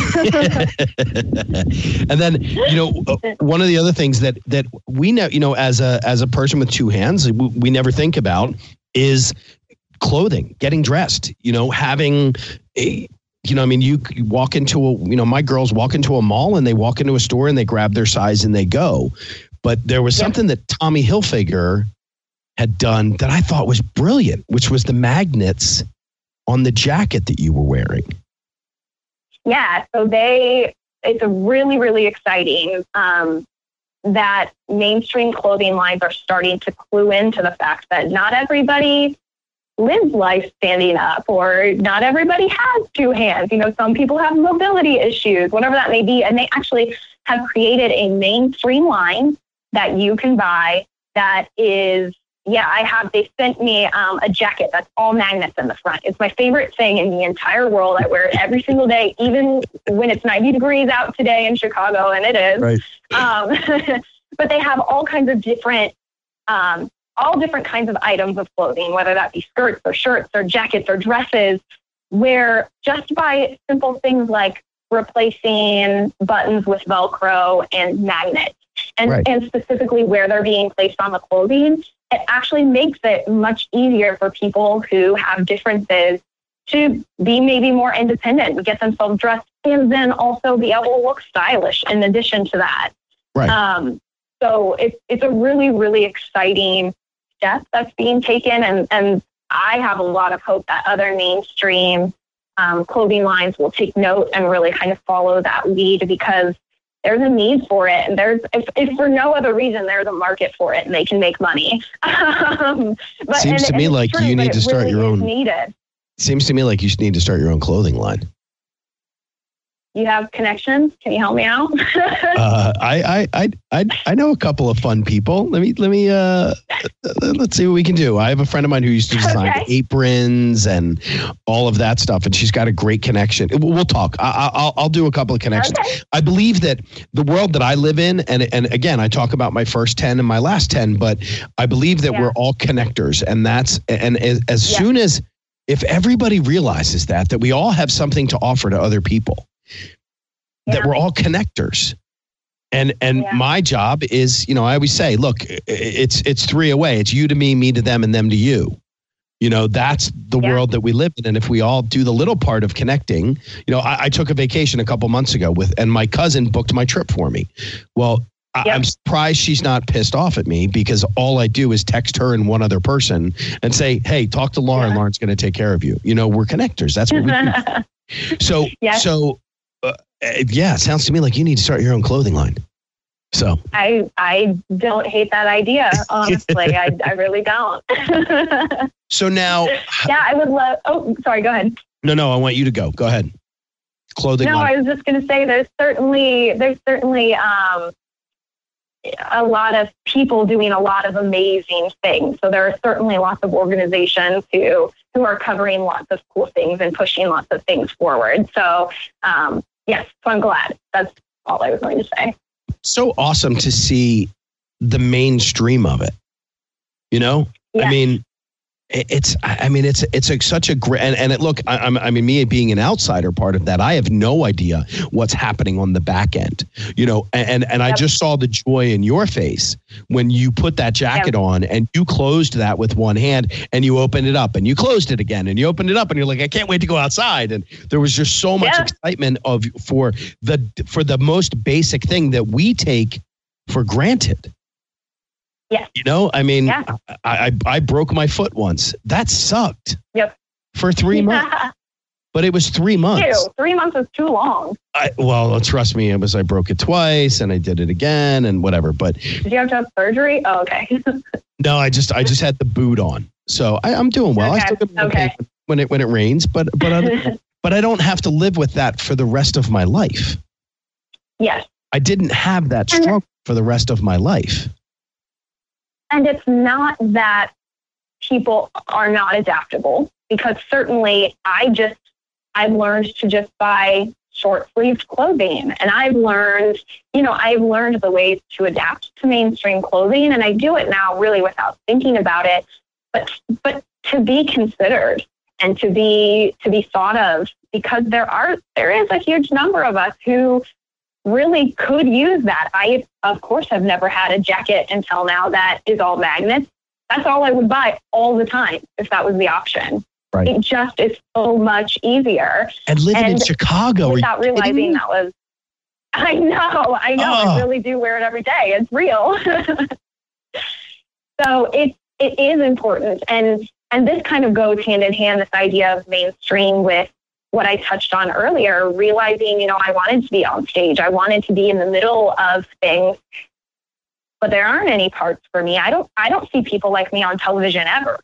<laughs> and then you know uh, one of the other things that that we know you know as a as a person with two hands we, we never think about is clothing getting dressed you know having a you know i mean you, you walk into a you know my girls walk into a mall and they walk into a store and they grab their size and they go but there was Yeah. something that tommy hilfiger had done that i thought was brilliant which was the magnets on the jacket that you were wearing Yeah, so they, it's really, really exciting um, that mainstream clothing lines are starting to clue into the fact that not everybody lives life standing up or not everybody has two hands. You know, some people have mobility issues, whatever that may be. And they actually have created a mainstream line that you can buy that is yeah, I have. They sent me um, a jacket that's all magnets in the front. It's my favorite thing in the entire world. I wear it every single day, even when it's 90 degrees out today in Chicago, and it is. Right. Um, <laughs> but they have all kinds of different, um, all different kinds of items of clothing, whether that be skirts or shirts or jackets or dresses, where just by simple things like replacing buttons with Velcro and magnets, and, Right. and specifically where they're being placed on the clothing, it actually makes it much easier for people who have differences to be maybe more independent get themselves dressed and then also be able to look stylish in addition to that. Right. Um, so it's it's a really, really exciting step that's being taken and, and I have a lot of hope that other mainstream um, clothing lines will take note and really kind of follow that lead because there's a need for it. And there's if, if for no other reason there's a market for it and they can make money. <laughs> Um, but, Seems and- to me like true, you need to start really your own- needed. Seems to me like you need to start your own clothing line. You have connections? Can you help me out? <laughs> uh, I, I, I, I know a couple of fun people. Let me, let me, uh, let's see what we can do. I have a friend of mine who used to design okay. aprons and all of that stuff, and she's got a great connection. We'll talk. I, will I'll do a couple of connections. Okay. I believe that the world that I live in, and and again, I talk about my first ten and my last ten, but I believe that yeah. we're all connectors, and that's and as, as yeah. soon as if everybody realizes that that we all have something to offer to other people yeah. that we're all connectors and and yeah. my job is you know i always say look it's it's three away it's you to me me to them and them to you you know that's the yeah. world that we live in and if we all do the little part of connecting you know i, I took a vacation a couple months ago with and my cousin booked my trip for me well Yep. I'm surprised she's not pissed off at me because all I do is text her and one other person and say, "Hey, talk to Lauren. Yeah. Lauren's going to take care of you." You know, we're connectors. That's what we do. <laughs> so, yes. so uh, yeah, it sounds to me like you need to start your own clothing line. So I I don't hate that idea, honestly. I, I really don't. <laughs> so now Yeah, I would love oh sorry, go ahead. No, no, I want you to go. Go ahead. Clothing No, line. I was just gonna say there's certainly there's certainly um a lot of people doing a lot of amazing things. So there are certainly lots of organizations who who are covering lots of cool things and pushing lots of things forward. So um, yes, so I'm glad. That's all I was going to say. So awesome to see the mainstream of it. You know, yes. I mean, it's i mean it's it's a, such a great and, and it look I, I mean me being an outsider part of that i have no idea what's happening on the back end you know and and, i just saw the joy in your face when you put that jacket yep. on and you closed that with one hand and you opened it up and you closed it again and you opened it up and you're like i can't wait to go outside. And there was just so much excitement of for the for the most basic thing that we take for granted yeah. You know, I mean, yeah. I, I, I broke my foot once. That sucked. Yep. For three <laughs> months. But it was three months. Ew, three months is too long. I, well, trust me, it was I broke it twice and I did it again and whatever. But did you have to have surgery? Oh, okay. <laughs> no, I just I just had the boot on, so I, am doing well. Okay. I still get okay. when it when it rains, but but I, <laughs> but I don't have to live with that for the rest of my life. Yes. I didn't have that struggle for the rest of my life. And it's not that people are not adaptable because certainly I just, I've learned to just buy short sleeved clothing and I've learned, you know, I've learned the ways to adapt to mainstream clothing and I do it now really without thinking about it. But, but to be considered and to be, to be thought of because there are, there is a huge number of us who really could use that. I, of course, have never had a jacket until now that is all magnets. That's all I would buy all the time if that was the option. Right. It just is so much easier. And living and in Chicago without realizing that was. I know, I know. Oh. I really do wear it every day. It's real. <laughs> so it it is important, and and this kind of goes hand in hand. This idea of mainstream with what I touched on earlier, realizing, you know, I wanted to be on stage. I wanted to be in the middle of things, but there aren't any parts for me. I don't, I don't see people like me on television ever.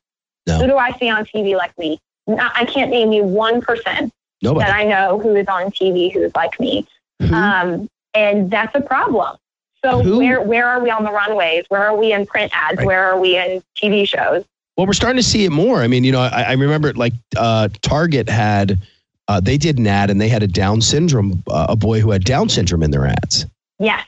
No. Who do I see on TV like me? I can't name you one person Nobody. that I know who is on TV who is like me. Um, and that's a problem. So who? where where are we on the runways? Where are we in print ads? Right. Where are we in TV shows? Well, we're starting to see it more. I mean, you know, I, I remember like uh, Target had uh, they did an ad and they had a Down syndrome, uh, a boy who had Down syndrome in their ads. Yes.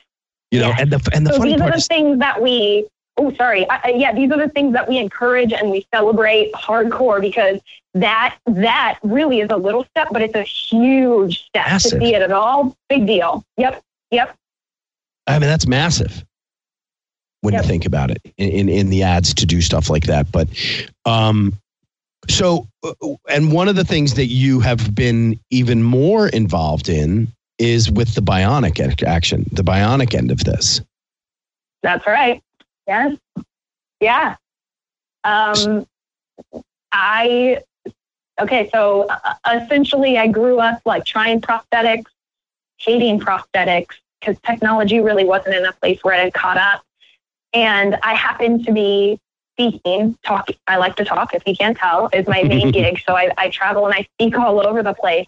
You know, yes. and the and the so funny these part are the is, things that we. Oh, sorry. Uh, yeah, these are the things that we encourage and we celebrate hardcore because that that really is a little step, but it's a huge step massive. to see it at all. Big deal. Yep. Yep. I mean, that's massive when yep. you think about it in, in, in the ads to do stuff like that. But um, so, uh, and one of the things that you have been even more involved in is with the bionic action, the bionic end of this. That's right. Yes. Yeah. Um, I, okay, so uh, essentially I grew up like trying prosthetics, hating prosthetics because technology really wasn't in a place where it had caught up. And I happened to be speaking, talk. I like to talk, if you can't tell, is my main <laughs> gig. So I, I travel and I speak all over the place.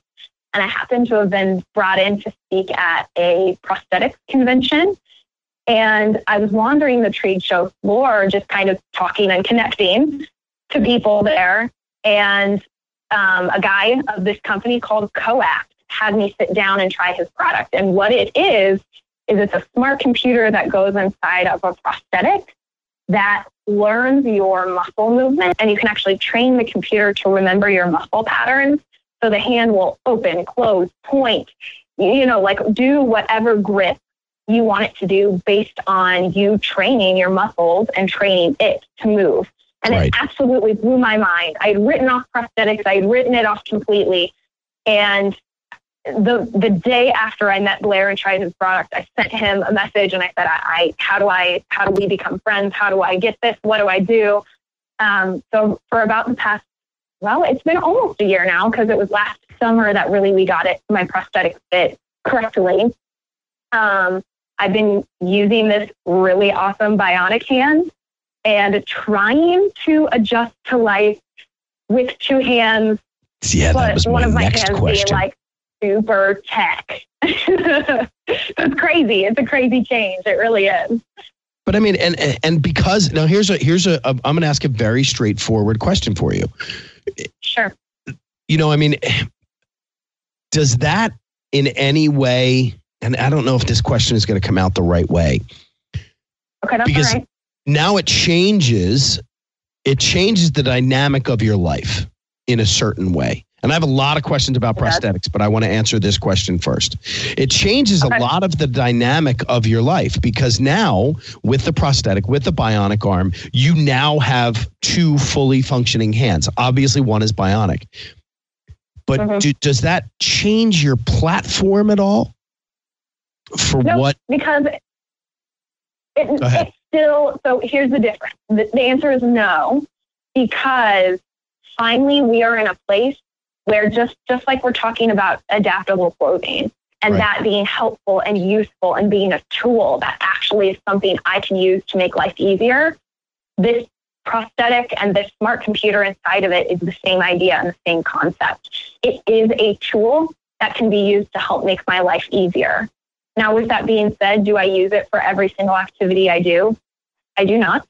and I happen to have been brought in to speak at a prosthetics convention. And I was wandering the trade show floor, just kind of talking and connecting to people there. And um, a guy of this company called Coapt had me sit down and try his product. And what it is, is it's a smart computer that goes inside of a prosthetic that learns your muscle movement and you can actually train the computer to remember your muscle patterns so the hand will open, close, point, you know, like do whatever grip you want it to do based on you training your muscles and training it to move. And right. it absolutely blew my mind. I had written off prosthetics, I had written it off completely. And the the day after I met Blair and tried his product, I sent him a message and I said, I, I how do I how do we become friends? How do I get this? What do I do? Um, so for about the past well, it's been almost a year now because it was last summer that really we got it my prosthetic fit correctly. Um, I've been using this really awesome bionic hand and trying to adjust to life with two hands. Yeah, that was one of my hands question. being like super tech. <laughs> it's crazy. It's a crazy change. It really is. But I mean, and and because now here's a here's a, a I'm going to ask a very straightforward question for you. Sure. You know, I mean, does that in any way? And I don't know if this question is going to come out the right way. Okay, that's because right. now it changes. It changes the dynamic of your life in a certain way. And I have a lot of questions about prosthetics, but I want to answer this question first. It changes okay. a lot of the dynamic of your life because now, with the prosthetic, with the bionic arm, you now have two fully functioning hands. Obviously, one is bionic. But mm-hmm. do, does that change your platform at all? For no, what? Because it, it's still, so here's the difference. The, the answer is no, because finally we are in a place where just just like we're talking about adaptable clothing and right. that being helpful and useful and being a tool that actually is something I can use to make life easier, this prosthetic and this smart computer inside of it is the same idea and the same concept. It is a tool that can be used to help make my life easier. Now, with that being said, do I use it for every single activity I do? I do not.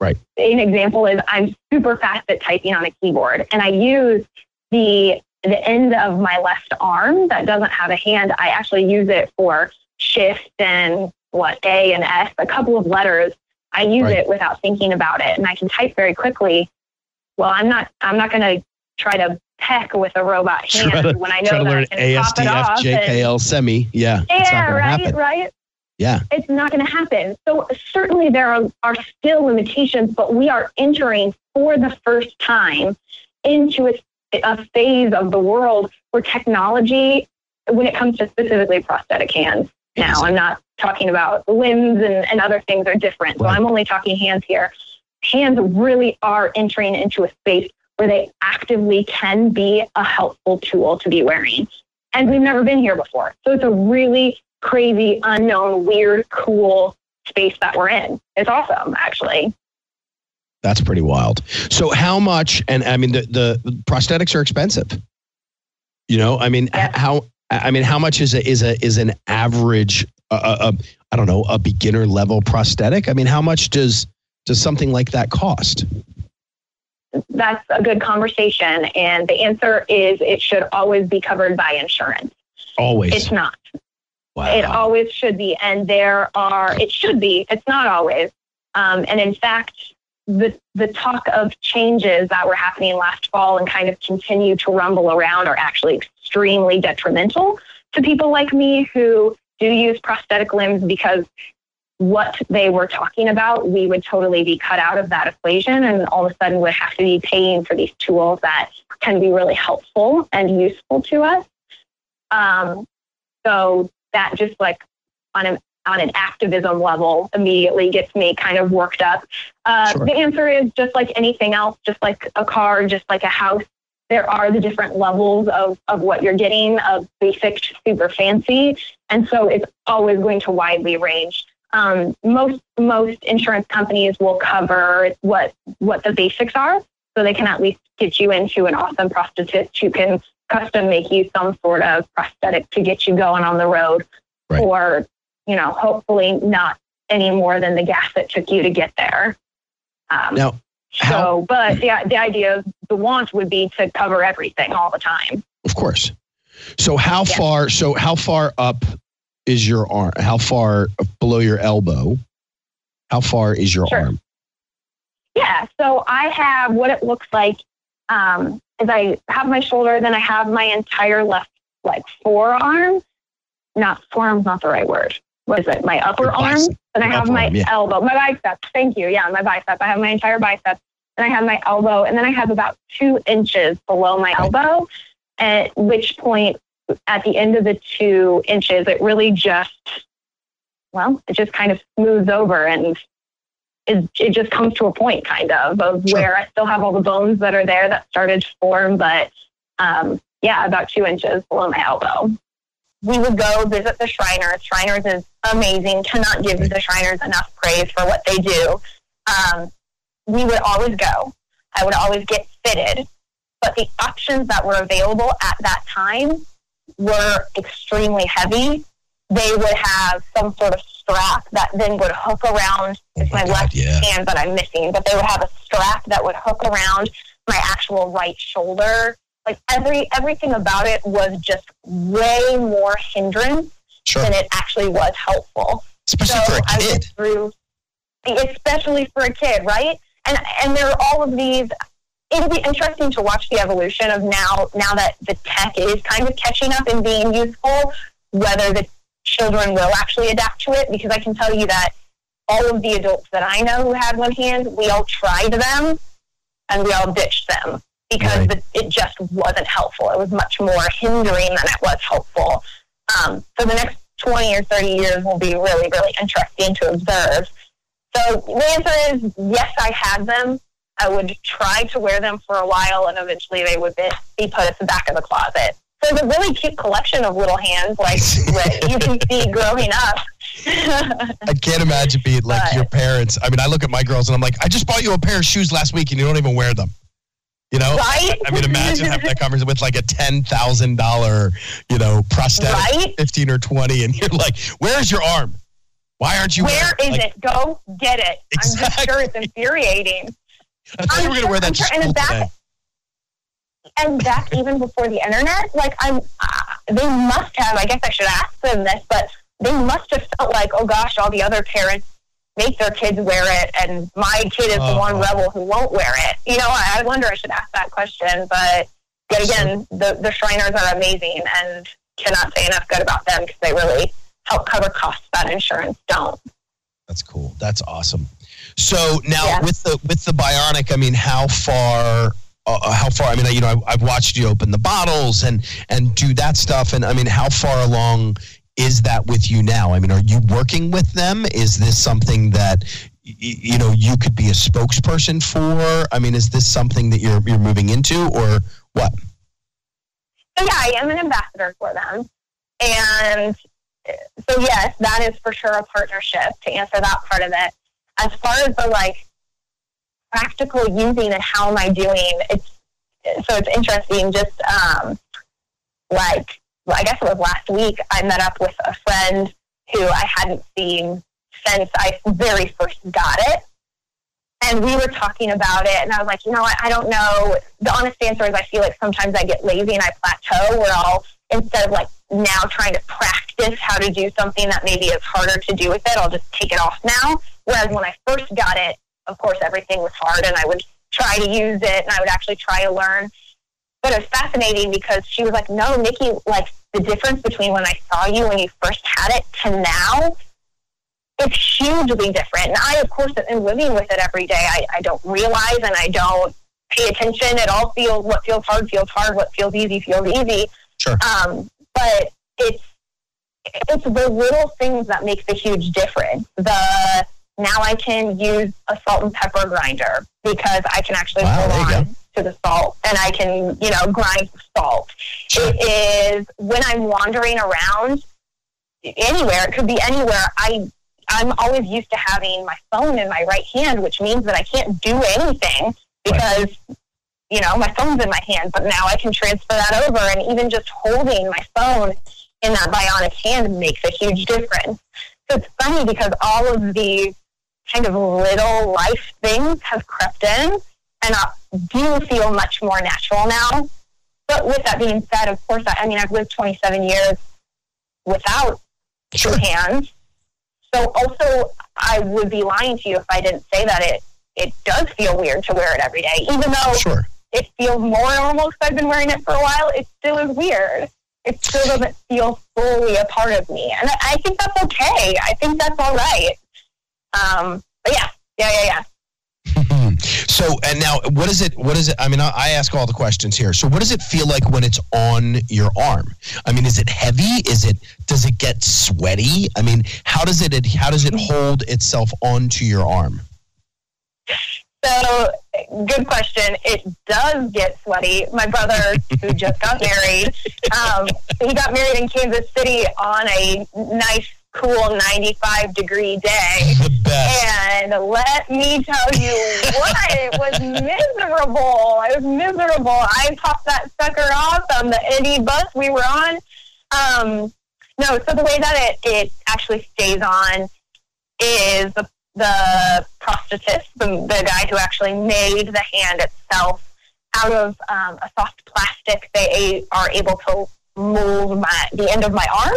Right. An example is I'm super fast at typing on a keyboard, and I use the the end of my left arm that doesn't have a hand, I actually use it for shift and what A and S, a couple of letters. I use right. it without thinking about it, and I can type very quickly. Well, I'm not. I'm not going to try to peck with a robot <laughs> hand to, when I know that I can ASDF, JKL, semi. Yeah. Yeah. Right. Happen. Right. Yeah. It's not going to happen. So certainly there are, are still limitations, but we are entering for the first time into a a phase of the world where technology, when it comes to specifically prosthetic hands, now I'm not talking about limbs and, and other things are different. So I'm only talking hands here. Hands really are entering into a space where they actively can be a helpful tool to be wearing. And we've never been here before. So it's a really crazy, unknown, weird, cool space that we're in. It's awesome, actually. That's pretty wild. So how much? And I mean, the, the prosthetics are expensive. You know, I mean, yeah. how? I mean, how much is a is a is an average? Uh, I don't know, a beginner level prosthetic. I mean, how much does does something like that cost? That's a good conversation, and the answer is it should always be covered by insurance. Always. It's not. Wow. It always should be, and there are. It should be. It's not always. Um, and in fact, the the talk of changes that were happening last fall and kind of continue to rumble around are actually extremely detrimental to people like me who do use prosthetic limbs because what they were talking about, we would totally be cut out of that equation and all of a sudden would have to be paying for these tools that can be really helpful and useful to us. Um, so that just like on an on an activism level immediately gets me kind of worked up. Uh, sure. The answer is just like anything else, just like a car, just like a house. There are the different levels of, of what you're getting, of basic to super fancy. And so it's always going to widely range. Um, most most insurance companies will cover what what the basics are, so they can at least get you into an awesome prosthetist who can custom make you some sort of prosthetic to get you going on the road, Right. or you know, hopefully not any more than the gas that took you to get there. Um, Now, so, but the the idea, the want would be to cover everything all the time. Of course. So how Yeah. far? So how far up is your arm? How far below your elbow? How far is your Sure. arm? Yeah, so I have what it looks like um, is I have my shoulder, then I have my entire left like forearm. Not forearm's not the right word. What is it? My upper Your arm. bicep. Then I have my arm, yeah. elbow, my bicep. Thank you. Yeah, my bicep. I have my entire bicep. and I have my elbow, and then I have about two inches below my Right. elbow. At which point, at the end of the two inches, it really just, well, it just kind of smooths over and it, it just comes to a point kind of of Sure. where I still have all the bones that are there that started to form, but um, yeah, about two inches below my elbow. We would go visit the Shriners. Shriners is amazing. Cannot give the Shriners enough praise for what they do. Um, we would always go. I would always get fitted, but the options that were available at that time were extremely heavy. They would have some sort of strap that then would hook around it's Oh my my, God, left yeah. hand that I'm missing, but they would have a strap that would hook around my actual right shoulder. Like every everything about it was just way more hindrance Sure. than it actually was helpful. Especially so for a I kid. went through, especially for a kid, right? And and there are all of these. It'll be interesting to watch the evolution of now. Now that the tech is kind of catching up and being useful, whether the children will actually adapt to it. Because I can tell you that all of the adults that I know who had one hand, we all tried them, and we all ditched them because Right. the, it just wasn't helpful. It was much more hindering than it was helpful. Um, so the next 20 or 30 years will be really, really interesting to observe. So the answer is yes, I had them. I would try to wear them for a while, and eventually they would be, be put at the back of the closet. So it's a really cute collection of little hands, like <laughs> what you can see growing up. I can't imagine being like But- your parents. I mean, I look at my girls and I'm like, I just bought you a pair of shoes last week and you don't even wear them. You know? right? I mean, imagine having that conversation with like a ten thousand dollar, you know, prosthetic, Right? fifteen or twenty, and you're like, "Where's your arm? Why aren't you?" Where is Like, it? Go get it. I'm just sure it's infuriating. I thought you were going to wear that I'm sure- and back- today. and back even before the internet, like I'm, uh, they must have. I guess I should ask them this, but they must have felt like, oh gosh, all the other parents make their kids wear it, and my kid is the Oh. one rebel who won't wear it. You know, I, I wonder. I should ask that question, but yet again, the the Shriners are amazing, and cannot say enough good about them because they really help cover costs that insurance don't. That's cool. That's awesome. So now Yeah. with the with the bionic, I mean, how far? Uh, how far? I mean, you know, I, I've watched you open the bottles and and do that stuff, and I mean, how far along is that with you now? I mean, are you working with them? Is this something that you know you could be a spokesperson for? I mean, is this something that you're you're moving into, or what? Yeah, I am an ambassador for them. And so yes, that is for sure a partnership to answer that part of it. As far as the like practical using and how am I doing, it's so it's interesting. Just um, like I guess it was last week, I met up with a friend who I hadn't seen since I very first got it. And we were talking about it, and I was like, you know what? I don't know. The honest answer is, I feel like sometimes I get lazy and I plateau where I'll, instead of like now trying to practice how to do something that maybe is harder to do with it, I'll just take it off now. Whereas when I first got it, of course, everything was hard and I would try to use it and I would actually try to learn. But it was fascinating because she was like, no, Nikki, like the difference between when I saw you when you first had it to now it's hugely different. And I, of course, am living with it every day. I, I don't realize and I don't pay attention. It all feels what feels hard feels hard. What feels easy feels easy. Sure. Um, but it's it's the little things that makes the huge difference. The now I can use a salt and pepper grinder because I can actually Wow, you on to the salt and I can, you know, grind salt. Sure. It is when I'm wandering around anywhere, it could be anywhere, I I'm always used to having my phone in my right hand, which means that I can't do anything because you know, my phone's in my hand, but now I can transfer that over. And even just holding my phone in that bionic hand makes a huge difference. So it's funny because all of these kind of little life things have crept in and I do feel much more natural now. But with that being said, of course, I, I mean, I've lived 27 years without two hands. So also, I would be lying to you if I didn't say that it it does feel weird to wear it every day, even though Sure. it feels more normal because I've been wearing it for a while. It still is weird. It still doesn't feel fully a part of me, and I, I think that's okay. I think that's all right. Um, but yeah, yeah, yeah, yeah. So and now, what is it? What is it? I mean, I, I ask all the questions here. So, what does it feel like when it's on your arm? I mean, is it heavy? Is it? Does it get sweaty? I mean, how does it? How does it hold itself onto your arm? So, good question. It does get sweaty. My brother, who just got married, <laughs> um, he got married in Kansas City on a nice, cool 95 degree day. The best. And let me tell you what, it was <laughs> miserable. I was miserable. I popped that sucker off on the Eddie bus we were on. Um, no, so the way that it, it actually stays on is the, the prosthetist, the, the guy who actually made the hand itself out of um, a soft plastic. They are able to move my, the end of my arm,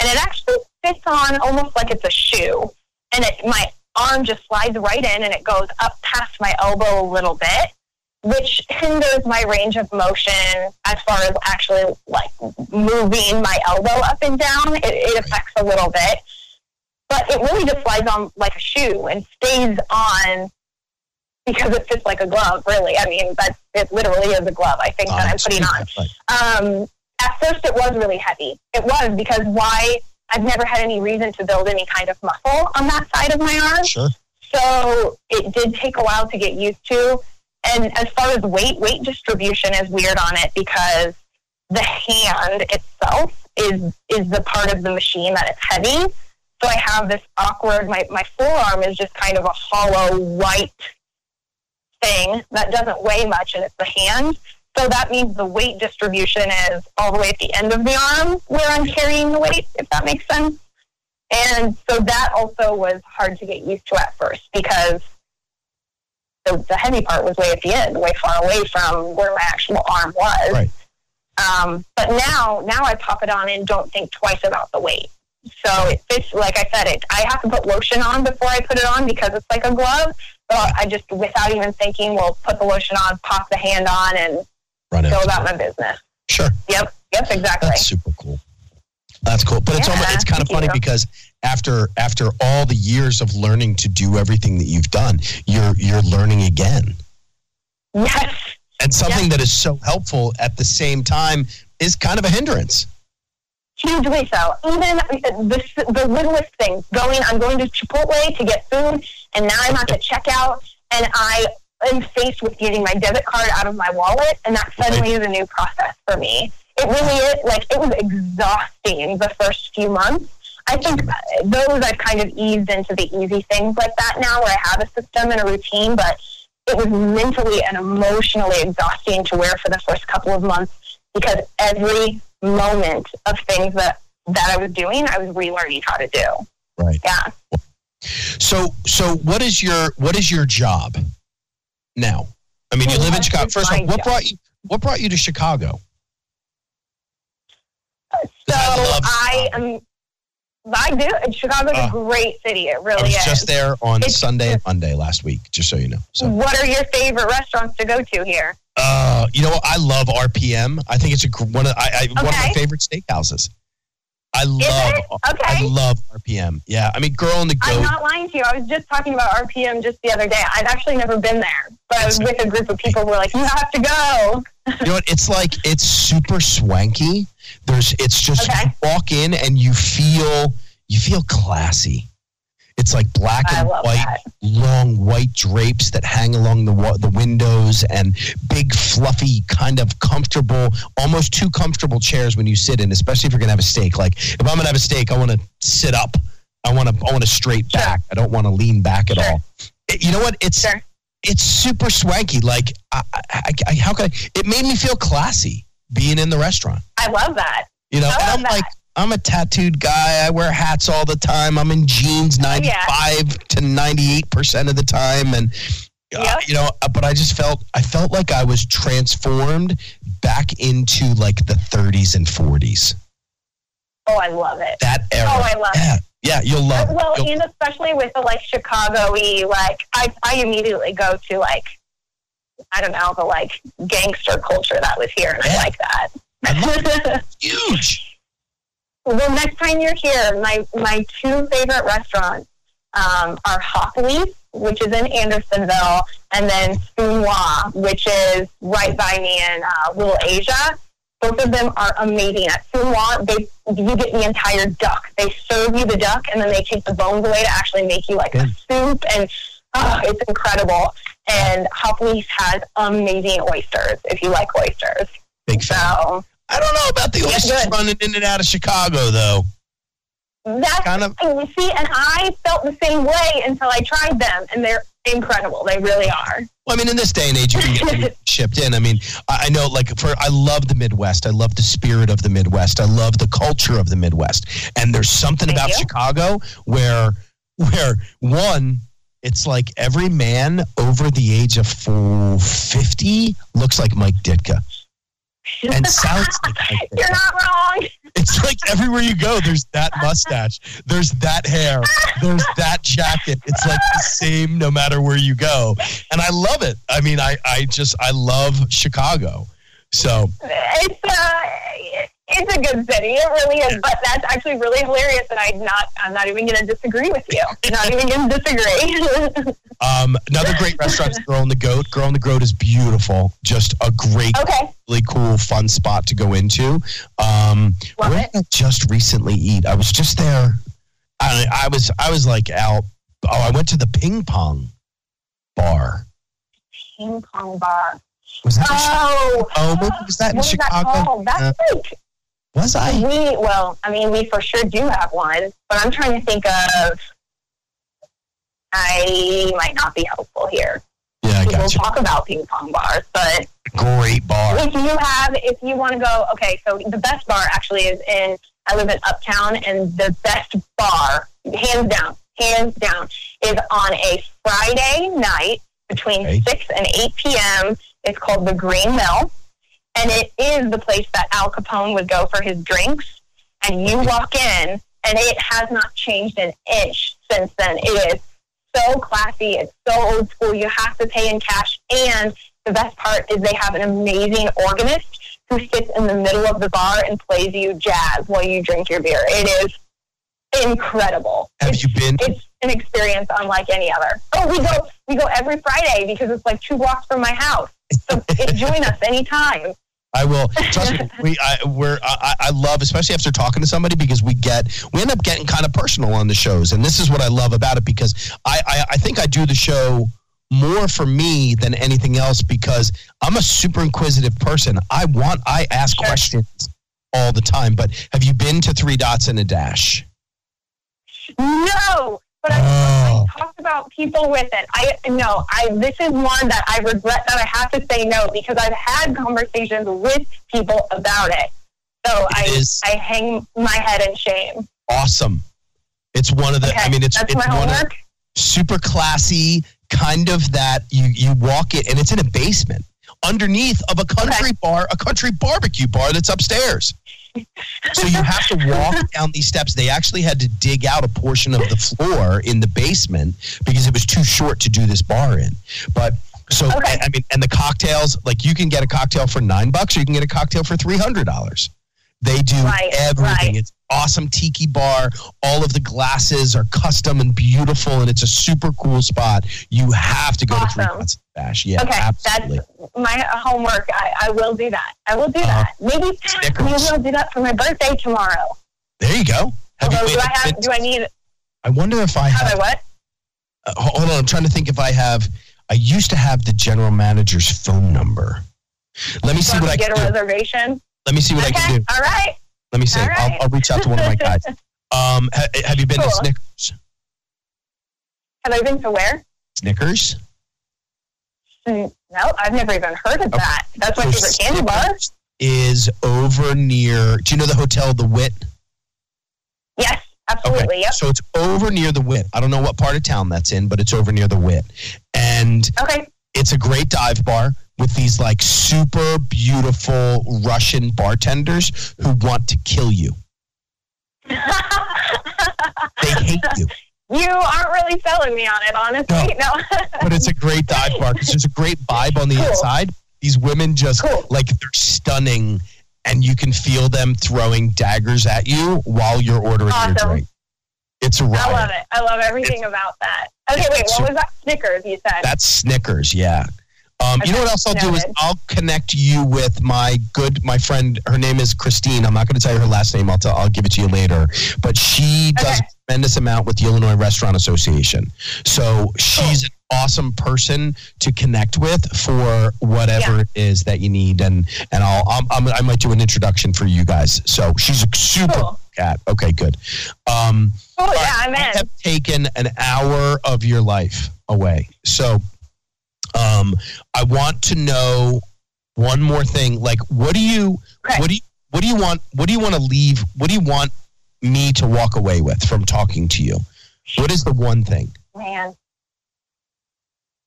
and it actually fits on almost like it's a shoe. And it, my arm just slides right in, and it goes up past my elbow a little bit, which hinders my range of motion as far as actually like moving my elbow up and down. It, it affects a little bit, but it really just slides on like a shoe and stays on because it fits like a glove. Really, I mean that it literally is a glove. I think that I'm putting on. Um, at first, it was really heavy. It was because why? I've never had any reason to build any kind of muscle on that side of my arm. Sure. So it did take a while to get used to. And as far as weight, weight distribution is weird on it because the hand itself is is the part of the machine that it's heavy. So I have this awkward my, my forearm is just kind of a hollow white thing that doesn't weigh much and it's the hand. So that means the weight distribution is all the way at the end of the arm where I'm carrying the weight, if that makes sense. And so that also was hard to get used to at first because the, the heavy part was way at the end, way far away from where my actual arm was. Right. Um, but now, now I pop it on and don't think twice about the weight. So it fits, like I said, it. I have to put lotion on before I put it on because it's like a glove. So I just, without even thinking, will put the lotion on, pop the hand on, and Run go out. about my business. Sure. Yep, yep, exactly. That's super cool. That's cool. But it's almost, it's kind of funny you. because after after all the years of learning to do everything that you've done, you're you're learning again. Yes, And something that is so helpful at the same time is kind of a hindrance. hugely so. Even the, the littlest things. Going, I'm going to Chipotle to get food, and now I'm at the checkout, and I am faced with getting my debit card out of my wallet, and that suddenly is a new process for me. It really is like it was exhausting the first few months. I think those I've kind of eased into the easy things like that now, where I have a system and a routine, but it was mentally and emotionally exhausting to wear for the first couple of months because every moment of things that that I was doing, I was relearning how to do. Right. Yeah. So so what is your what is your job now? I mean, you live in Chicago. First off, what brought you what brought you to Chicago? So I I am. I do. Chicago's Uh, a great city. It really I was is. just there on It's Sunday and Monday last week, just so you know. So What are your favorite restaurants to go to here? Uh, you know, what? I love RPM. I think it's a one of I, I one of my favorite steakhouses. I love it? I love RPM. Yeah, I mean, Girl and the I'm not lying to you. I was just talking about RPM just the other day. I've actually never been there, but I was with a group of people who were like, "You have to go." you know what? It's like it's super swanky. There's it's just Okay. you walk in and you feel you feel classy. It's like black and white, that. long white drapes that hang along the the windows, and big fluffy, kind of comfortable, almost too comfortable chairs when you sit in. Especially if you're gonna have a steak. Like if I'm gonna have a steak, I want to sit up. I want to I want to straight back. I don't want to lean back at Sure. all. You know what? It's Sure. it's super swanky. Like, I, I, I, how could I? It made me feel classy being in the restaurant. I love that. You know, I and I'm that. like, I'm a tattooed guy. I wear hats all the time. I'm in jeans 95 to 98 percent of the time, and uh, Yep. you know, uh, but I just felt I felt like I was transformed back into like the 30s and 40s. Oh, I love it. That era. Oh, I love yeah, yeah, you'll love. it. Well, You'll- and especially with the like Chicago-y, like I, I immediately go to like, I don't know, the like gangster culture that was here. and I like that. <laughs> huge. The next time you're here, my my two favorite restaurants um, are Hop Leaf, which is in Andersonville, and then Sun Wah, which is right by me in uh, Little Asia. Both of them are amazing. At Sun Wah, they you get the entire duck. They serve you the duck, and then they take the bones away to actually make you like a soup, and oh, it's incredible. And Hop Leaf has amazing oysters if you like oysters. Big fan. So I don't know about the oysters running in and out of Chicago though. That's Kind of- you see, and I felt the same way until I tried them, and they're incredible. They really are. Well, I mean, in this day and age, you can get them <laughs> shipped in. I mean, I know, like, for I love the Midwest. I love the spirit of the Midwest. I love the culture of the Midwest. And there's something Thank about you. Chicago where, where one, it's like every man over the age of four- 50 looks like Mike Ditka. And <laughs> sounds like Mike You're not wrong. It's like everywhere you go, there's that mustache, there's that hair, there's that jacket. It's like the same no matter where you go. And I love it. I mean, I, I just, I love Chicago. So, It's uh, it's a good city. It really is. But that's actually really hilarious, and I'm not. I'm not even going to disagree with you. Not even going to disagree. <laughs> um, another great restaurant is Girl and the Goat. Girl and the Goat is beautiful. Just a great, okay. really cool, fun spot to go into. Um, Love where it. did I just recently eat? I was just there. I, I was, I was like out. Oh, I went to the ping pong bar. Ping pong bar. Was that? in Oh. Oh, was that in that Chicago? called? That's like was I? we. Well, I mean, we for sure do have one, but I'm trying to think of. I might not be helpful here. Yeah, I We'll you. talk about ping pong bars, but Great bar. if you have, if you want to go, okay, so the best bar actually is in, I live in Uptown, and the best bar, hands down, hands down, is on a Friday night between Okay. 6 and 8 p.m. It's called the Green Mill, and it is the place that Al Capone would go for his drinks. And you walk in, and it has not changed an inch since then. It is so classy. It's so old school. You have to pay in cash. And the best part is they have an amazing organist who sits in the middle of the bar and plays you jazz while you drink your beer. It is incredible. Have it's, you been? it's an experience unlike any other. Oh, we go we go every Friday because it's like two blocks from my house. So it, <laughs> eh, join us anytime. I will. <laughs> Trust me. We, I, we're. I, I love, especially after talking to somebody, because we get, we end up getting kind of personal on the shows, and this is what I love about it. Because I, I, I think I do the show more for me than anything else because I'm a super inquisitive person. I want, I ask Sure. questions all the time. But have you been to Three Dots and a Dash? No, but I, Oh. I talked about people with it. I no, I this is one that I regret that I have to say no because I've had conversations with people about it. So It I is- I hang my head in shame. Awesome. It's one of the. Okay, I mean, it's it's my one of super classy, kind of that you you walk it, and it's in a basement underneath of a country Okay. bar, a country barbecue bar that's upstairs. So you have to walk <laughs> down these steps. They actually had to dig out a portion of the floor in the basement because it was too short to do this bar in. But so Okay. I I mean, and the cocktails, like you can get a cocktail for nine bucks, or you can get a cocktail for three hundred dollars. They do Right, everything. right. It's awesome tiki bar. All of the glasses are custom and beautiful, and it's a super cool spot. You have to go to Three Awesome. Dots Dash. Yeah, Okay, absolutely. that's my homework. I, I will do that. I will do Uh, that. Maybe Snickers. maybe I'll do that for my birthday tomorrow. There you go. Have you do I have? Do I need? I wonder if I Have I what? uh, hold on, I'm trying to think if I have. I used to have the general manager's phone number. Let me see what I get can a do. reservation? Let me see what I can do. All right. Let me see. All I'll. I'll reach out to one of my guys. <laughs> Um, ha, have you been to Snickers? Have I been to where? Snickers? No, I've never even heard of that. That's my So favorite candy bar. Is over near. Do you know the hotel, the Wit? Yes, absolutely. Yep. So it's over near the Wit. I don't know what part of town that's in, but it's over near the Wit, and Okay. it's a great dive bar with these like super beautiful Russian bartenders who want to kill you. They hate you. <laughs> you aren't really selling me on it, honestly. No. <laughs> but it's a great dive bar because there's a great vibe on the Cool. inside. These women just Cool. like they're stunning, and you can feel them throwing daggers at you while you're ordering your drink. It's a I riot. love it. I love everything about that. Okay, wait, what was that? Snickers, you said. That's Snickers, yeah. Um, you know what else I'll do is. I'll connect you with my good my friend. Her name is Christine. I'm not going to tell you her last name. I'll tell, I'll give it to you later. But she does Okay. a tremendous amount with the Illinois Restaurant Association. So she's an awesome person to connect with for whatever Yeah. it is that you need. And and I'll, I'm, I'm, I might do an introduction for you guys. So she's a super Cool. cat. Okay, good. Um, oh, yeah, I'm in. I have taken an hour of your life away. So um I want to know one more thing. Like what do you Okay. what do you what do you want what do you want to leave what do you want me to walk away with from talking to you? What is the one thing? Man.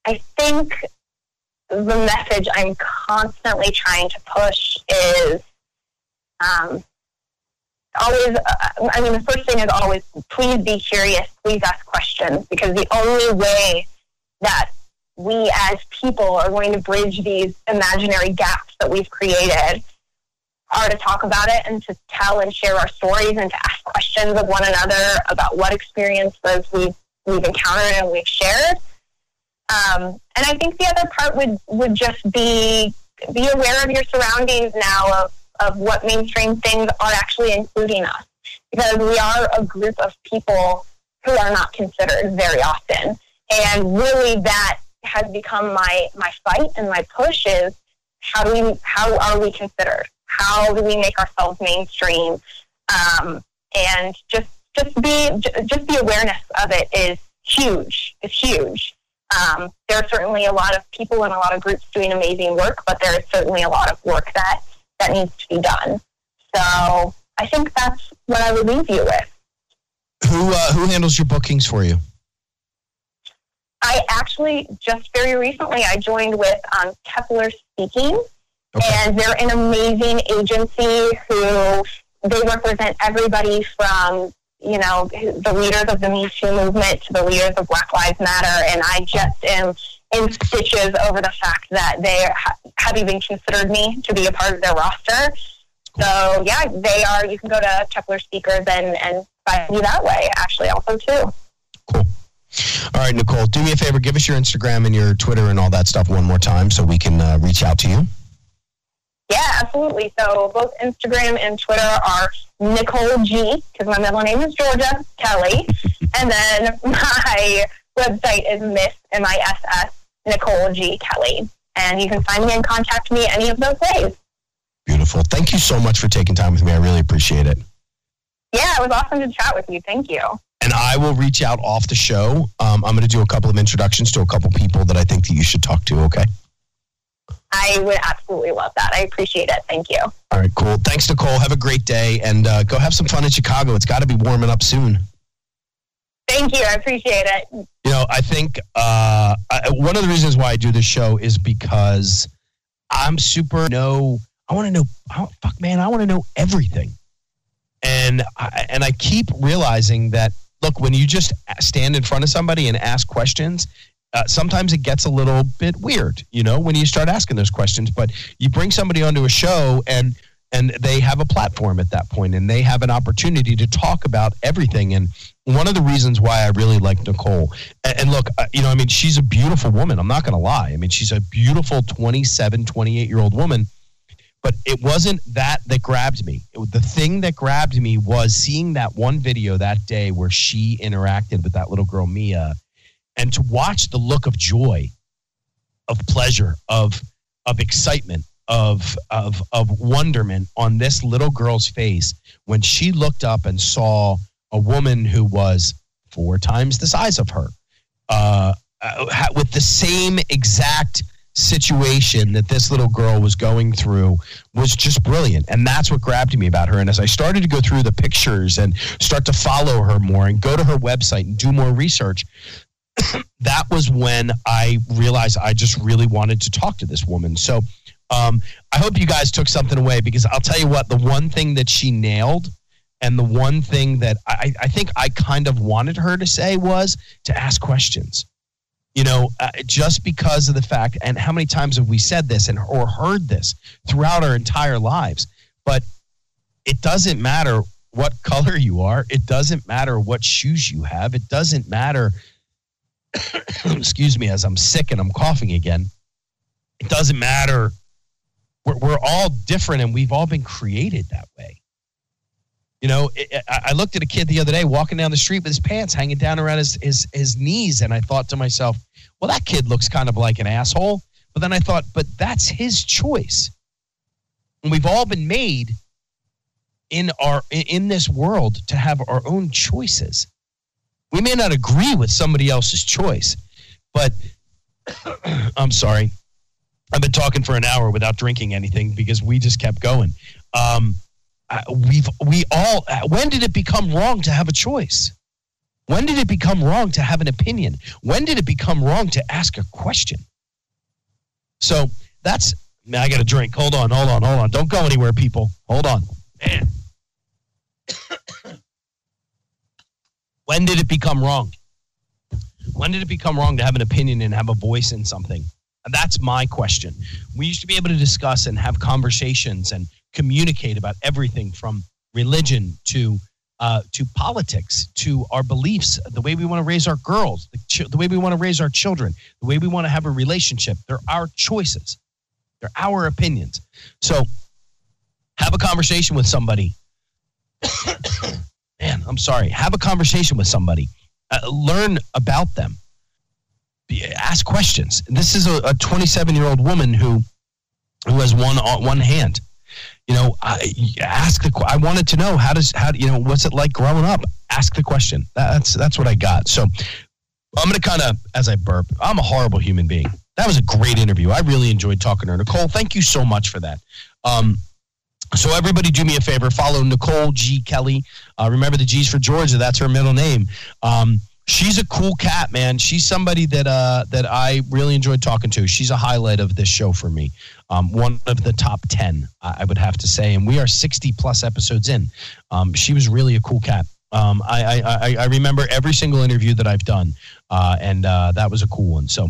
I think the message I'm constantly trying to push is um, always, uh, I mean, the first thing is always please be curious, please ask questions, because the only way that we as people are going to bridge these imaginary gaps that we've created are to talk about it and to tell and share our stories and to ask questions of one another about what experiences we've, we've encountered and we've shared. Um, and I think the other part would, would just be be aware of your surroundings now of, of what mainstream things are actually including us. Because we are a group of people who are not considered very often. And really that has become my, my fight and my push is how do we how are we considered? How do we make ourselves mainstream? Um, and just just be just the awareness of it is huge. It's huge. Um, there are certainly a lot of people and a lot of groups doing amazing work, but there is certainly a lot of work that that needs to be done. So I think that's what I would leave you with. Who uh, who handles your bookings for you? I actually just very recently I joined with um, Keppler Speaking, and they're an amazing agency who they represent everybody from you know the leaders of the Me Too movement to the leaders of Black Lives Matter, and I just am in stitches over the fact that they ha- have even considered me to be a part of their roster. So yeah, they are. You can go to Keppler Speakers and and find me that way. Actually, also too. All right, Nicole, do me a favor. Give us your Instagram and your Twitter and all that stuff one more time so we can uh, reach out to you. Yeah, absolutely. So both Instagram and Twitter are Nicole G, because my middle name is Georgia Kelly. and then my website is Miss M I S S Nicole G Kelly. And you can find me and contact me any of those ways. Beautiful. Thank you so much for taking time with me. I really appreciate it. Yeah, it was awesome to chat with you. Thank you. And I will reach out off the show. Um, I'm going to do a couple of introductions to a couple people that I think that you should talk to. Okay. I would absolutely love that. I appreciate it. Thank you. All right. Cool. Thanks, Nicole. Have a great day and uh, go have some fun in Chicago. It's got to be warming up soon. Thank you. I appreciate it. You know, I think uh, I, one of the reasons why I do this show is because I'm super no. I want to know. I, fuck, man, I want to know everything, and I, and I keep realizing that. Look, when you just stand in front of somebody and ask questions, uh, sometimes it gets a little bit weird. You know, when you start asking those questions, but you bring somebody onto a show and and they have a platform at that point and they have an opportunity to talk about everything and one of the reasons why I really like Nicole, and, and look, uh, you know, I mean, she's a beautiful woman. I'm not going to lie. I mean, she's a beautiful 27, 28 year old woman. But it wasn't that that grabbed me. It, the thing that grabbed me was seeing that one video that day where she interacted with that little girl, Mia, and to watch the look of joy, of pleasure, of of excitement, of of of wonderment on this little girl's face when she looked up and saw a woman who was four times the size of her, uh, uh, with the same exact situation that this little girl was going through was just brilliant. And that's what grabbed me about her. And as I started to go through the pictures and start to follow her more and go to her website and do more research, <coughs> that was when I realized I just really wanted to talk to this woman. So um, I hope you guys took something away because I'll tell you what, the one thing that she nailed and the one thing that I, I think I kind of wanted her to say was to ask questions. You know, uh, just because of the fact, and how many times have we said this and or heard this throughout our entire lives? But it doesn't matter what color you are. It doesn't matter what shoes you have. It doesn't matter. <coughs> excuse me, as I'm sick and I'm coughing again. It doesn't matter. We're, we're all different and we've all been created that way. You know, it, I looked at a kid the other day walking down the street with his pants hanging down around his, his, his knees, and I thought to myself, well, that kid looks kind of like an asshole. But then I thought, but that's his choice. And we've all been made in our in this world to have our own choices. We may not agree with somebody else's choice, but <clears throat> I'm sorry. I've been talking for an hour without drinking anything because we just kept going. Um, uh, we've we all uh, when did it become wrong to have a choice? When did it become wrong to have an opinion? When did it become wrong to ask a question? So that's i got a drink. Hold on hold on hold on. Don't go anywhere people. Hold on. Man. <coughs> when did it become wrong? When did it become wrong to have an opinion and have a voice in something? That's my question. We used to be able to discuss and have conversations and communicate about everything from religion to uh, to politics, to our beliefs, the way we want to raise our girls, the, ch- the way we want to raise our children, the way we want to have a relationship. They're our choices. They're our opinions. So have a conversation with somebody. <coughs> Man, I'm sorry. Have a conversation with somebody. Uh, learn about them. Be, ask questions. This is a 27 year old woman who who has one one hand you know, I ask the. I wanted to know how does how you know what's it like growing up. Ask the question. That's that's what I got. So I'm gonna kind of as I burp. I'm a horrible human being. That was a great interview. I really enjoyed talking to her. Nicole, thank you so much for that. Um, so everybody, do me a favor. Follow Nicole G Kelly. Uh, remember the G's for Georgia. That's her middle name. Um, she's a cool cat, man. She's somebody that uh, that I really enjoyed talking to. She's a highlight of this show for me. Um, one of the top ten, I would have to say, and we are sixty plus episodes in. Um, she was really a cool cat. Um, I, I, I remember every single interview that I've done, uh, and uh, that was a cool one. So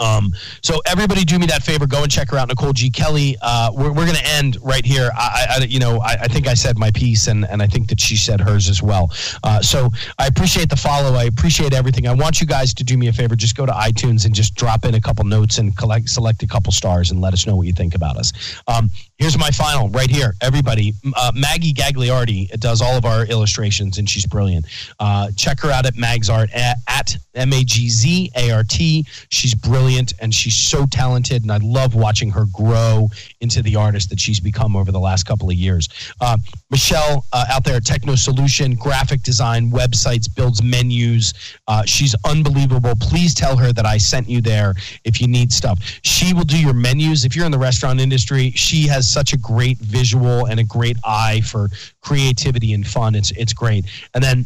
um, so everybody, do me that favor. Go and check her out, Nicole G. Kelly. Uh, we're we're going to end right here. I, I you know, I, I, think I said my piece, and and I think that she said hers as well. Uh, so I appreciate the follow. I appreciate everything. I want you guys to do me a favor. Just go to iTunes and just drop in a couple notes and collect select a couple stars and let us know what you think about us. Um, Here's my final right here. Everybody, uh, Maggie Gagliardi does all of our illustrations, and she's brilliant. Uh, check her out at Mag's Art at, at M A G Z A R T. She's brilliant and she's so talented, and I love watching her grow into the artist that she's become over the last couple of years. Uh, Michelle uh, out there, at Techno Solution, graphic design, websites, builds menus. Uh, she's unbelievable. Please tell her that I sent you there if you need stuff. She will do your menus. If you're in the restaurant industry, she has such a great visual and a great eye for creativity and fun. It's it's great. And then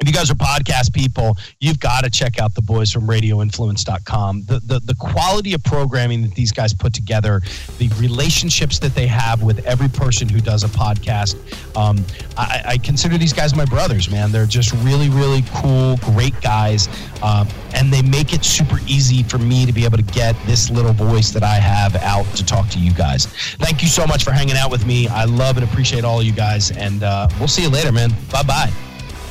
if you guys are podcast people, you've got to check out the boys from radioinfluence.com. The, the, the quality of programming that these guys put together, the relationships that they have with every person who does a podcast. Um, I, I, consider these guys my brothers, man. They're just really, really cool, great guys. Um, and they make it super easy for me to be able to get this little voice that I have out to talk to you guys. Thank you so much for hanging out with me. I love and appreciate all of you guys. And uh, we'll see you later, man. Bye bye.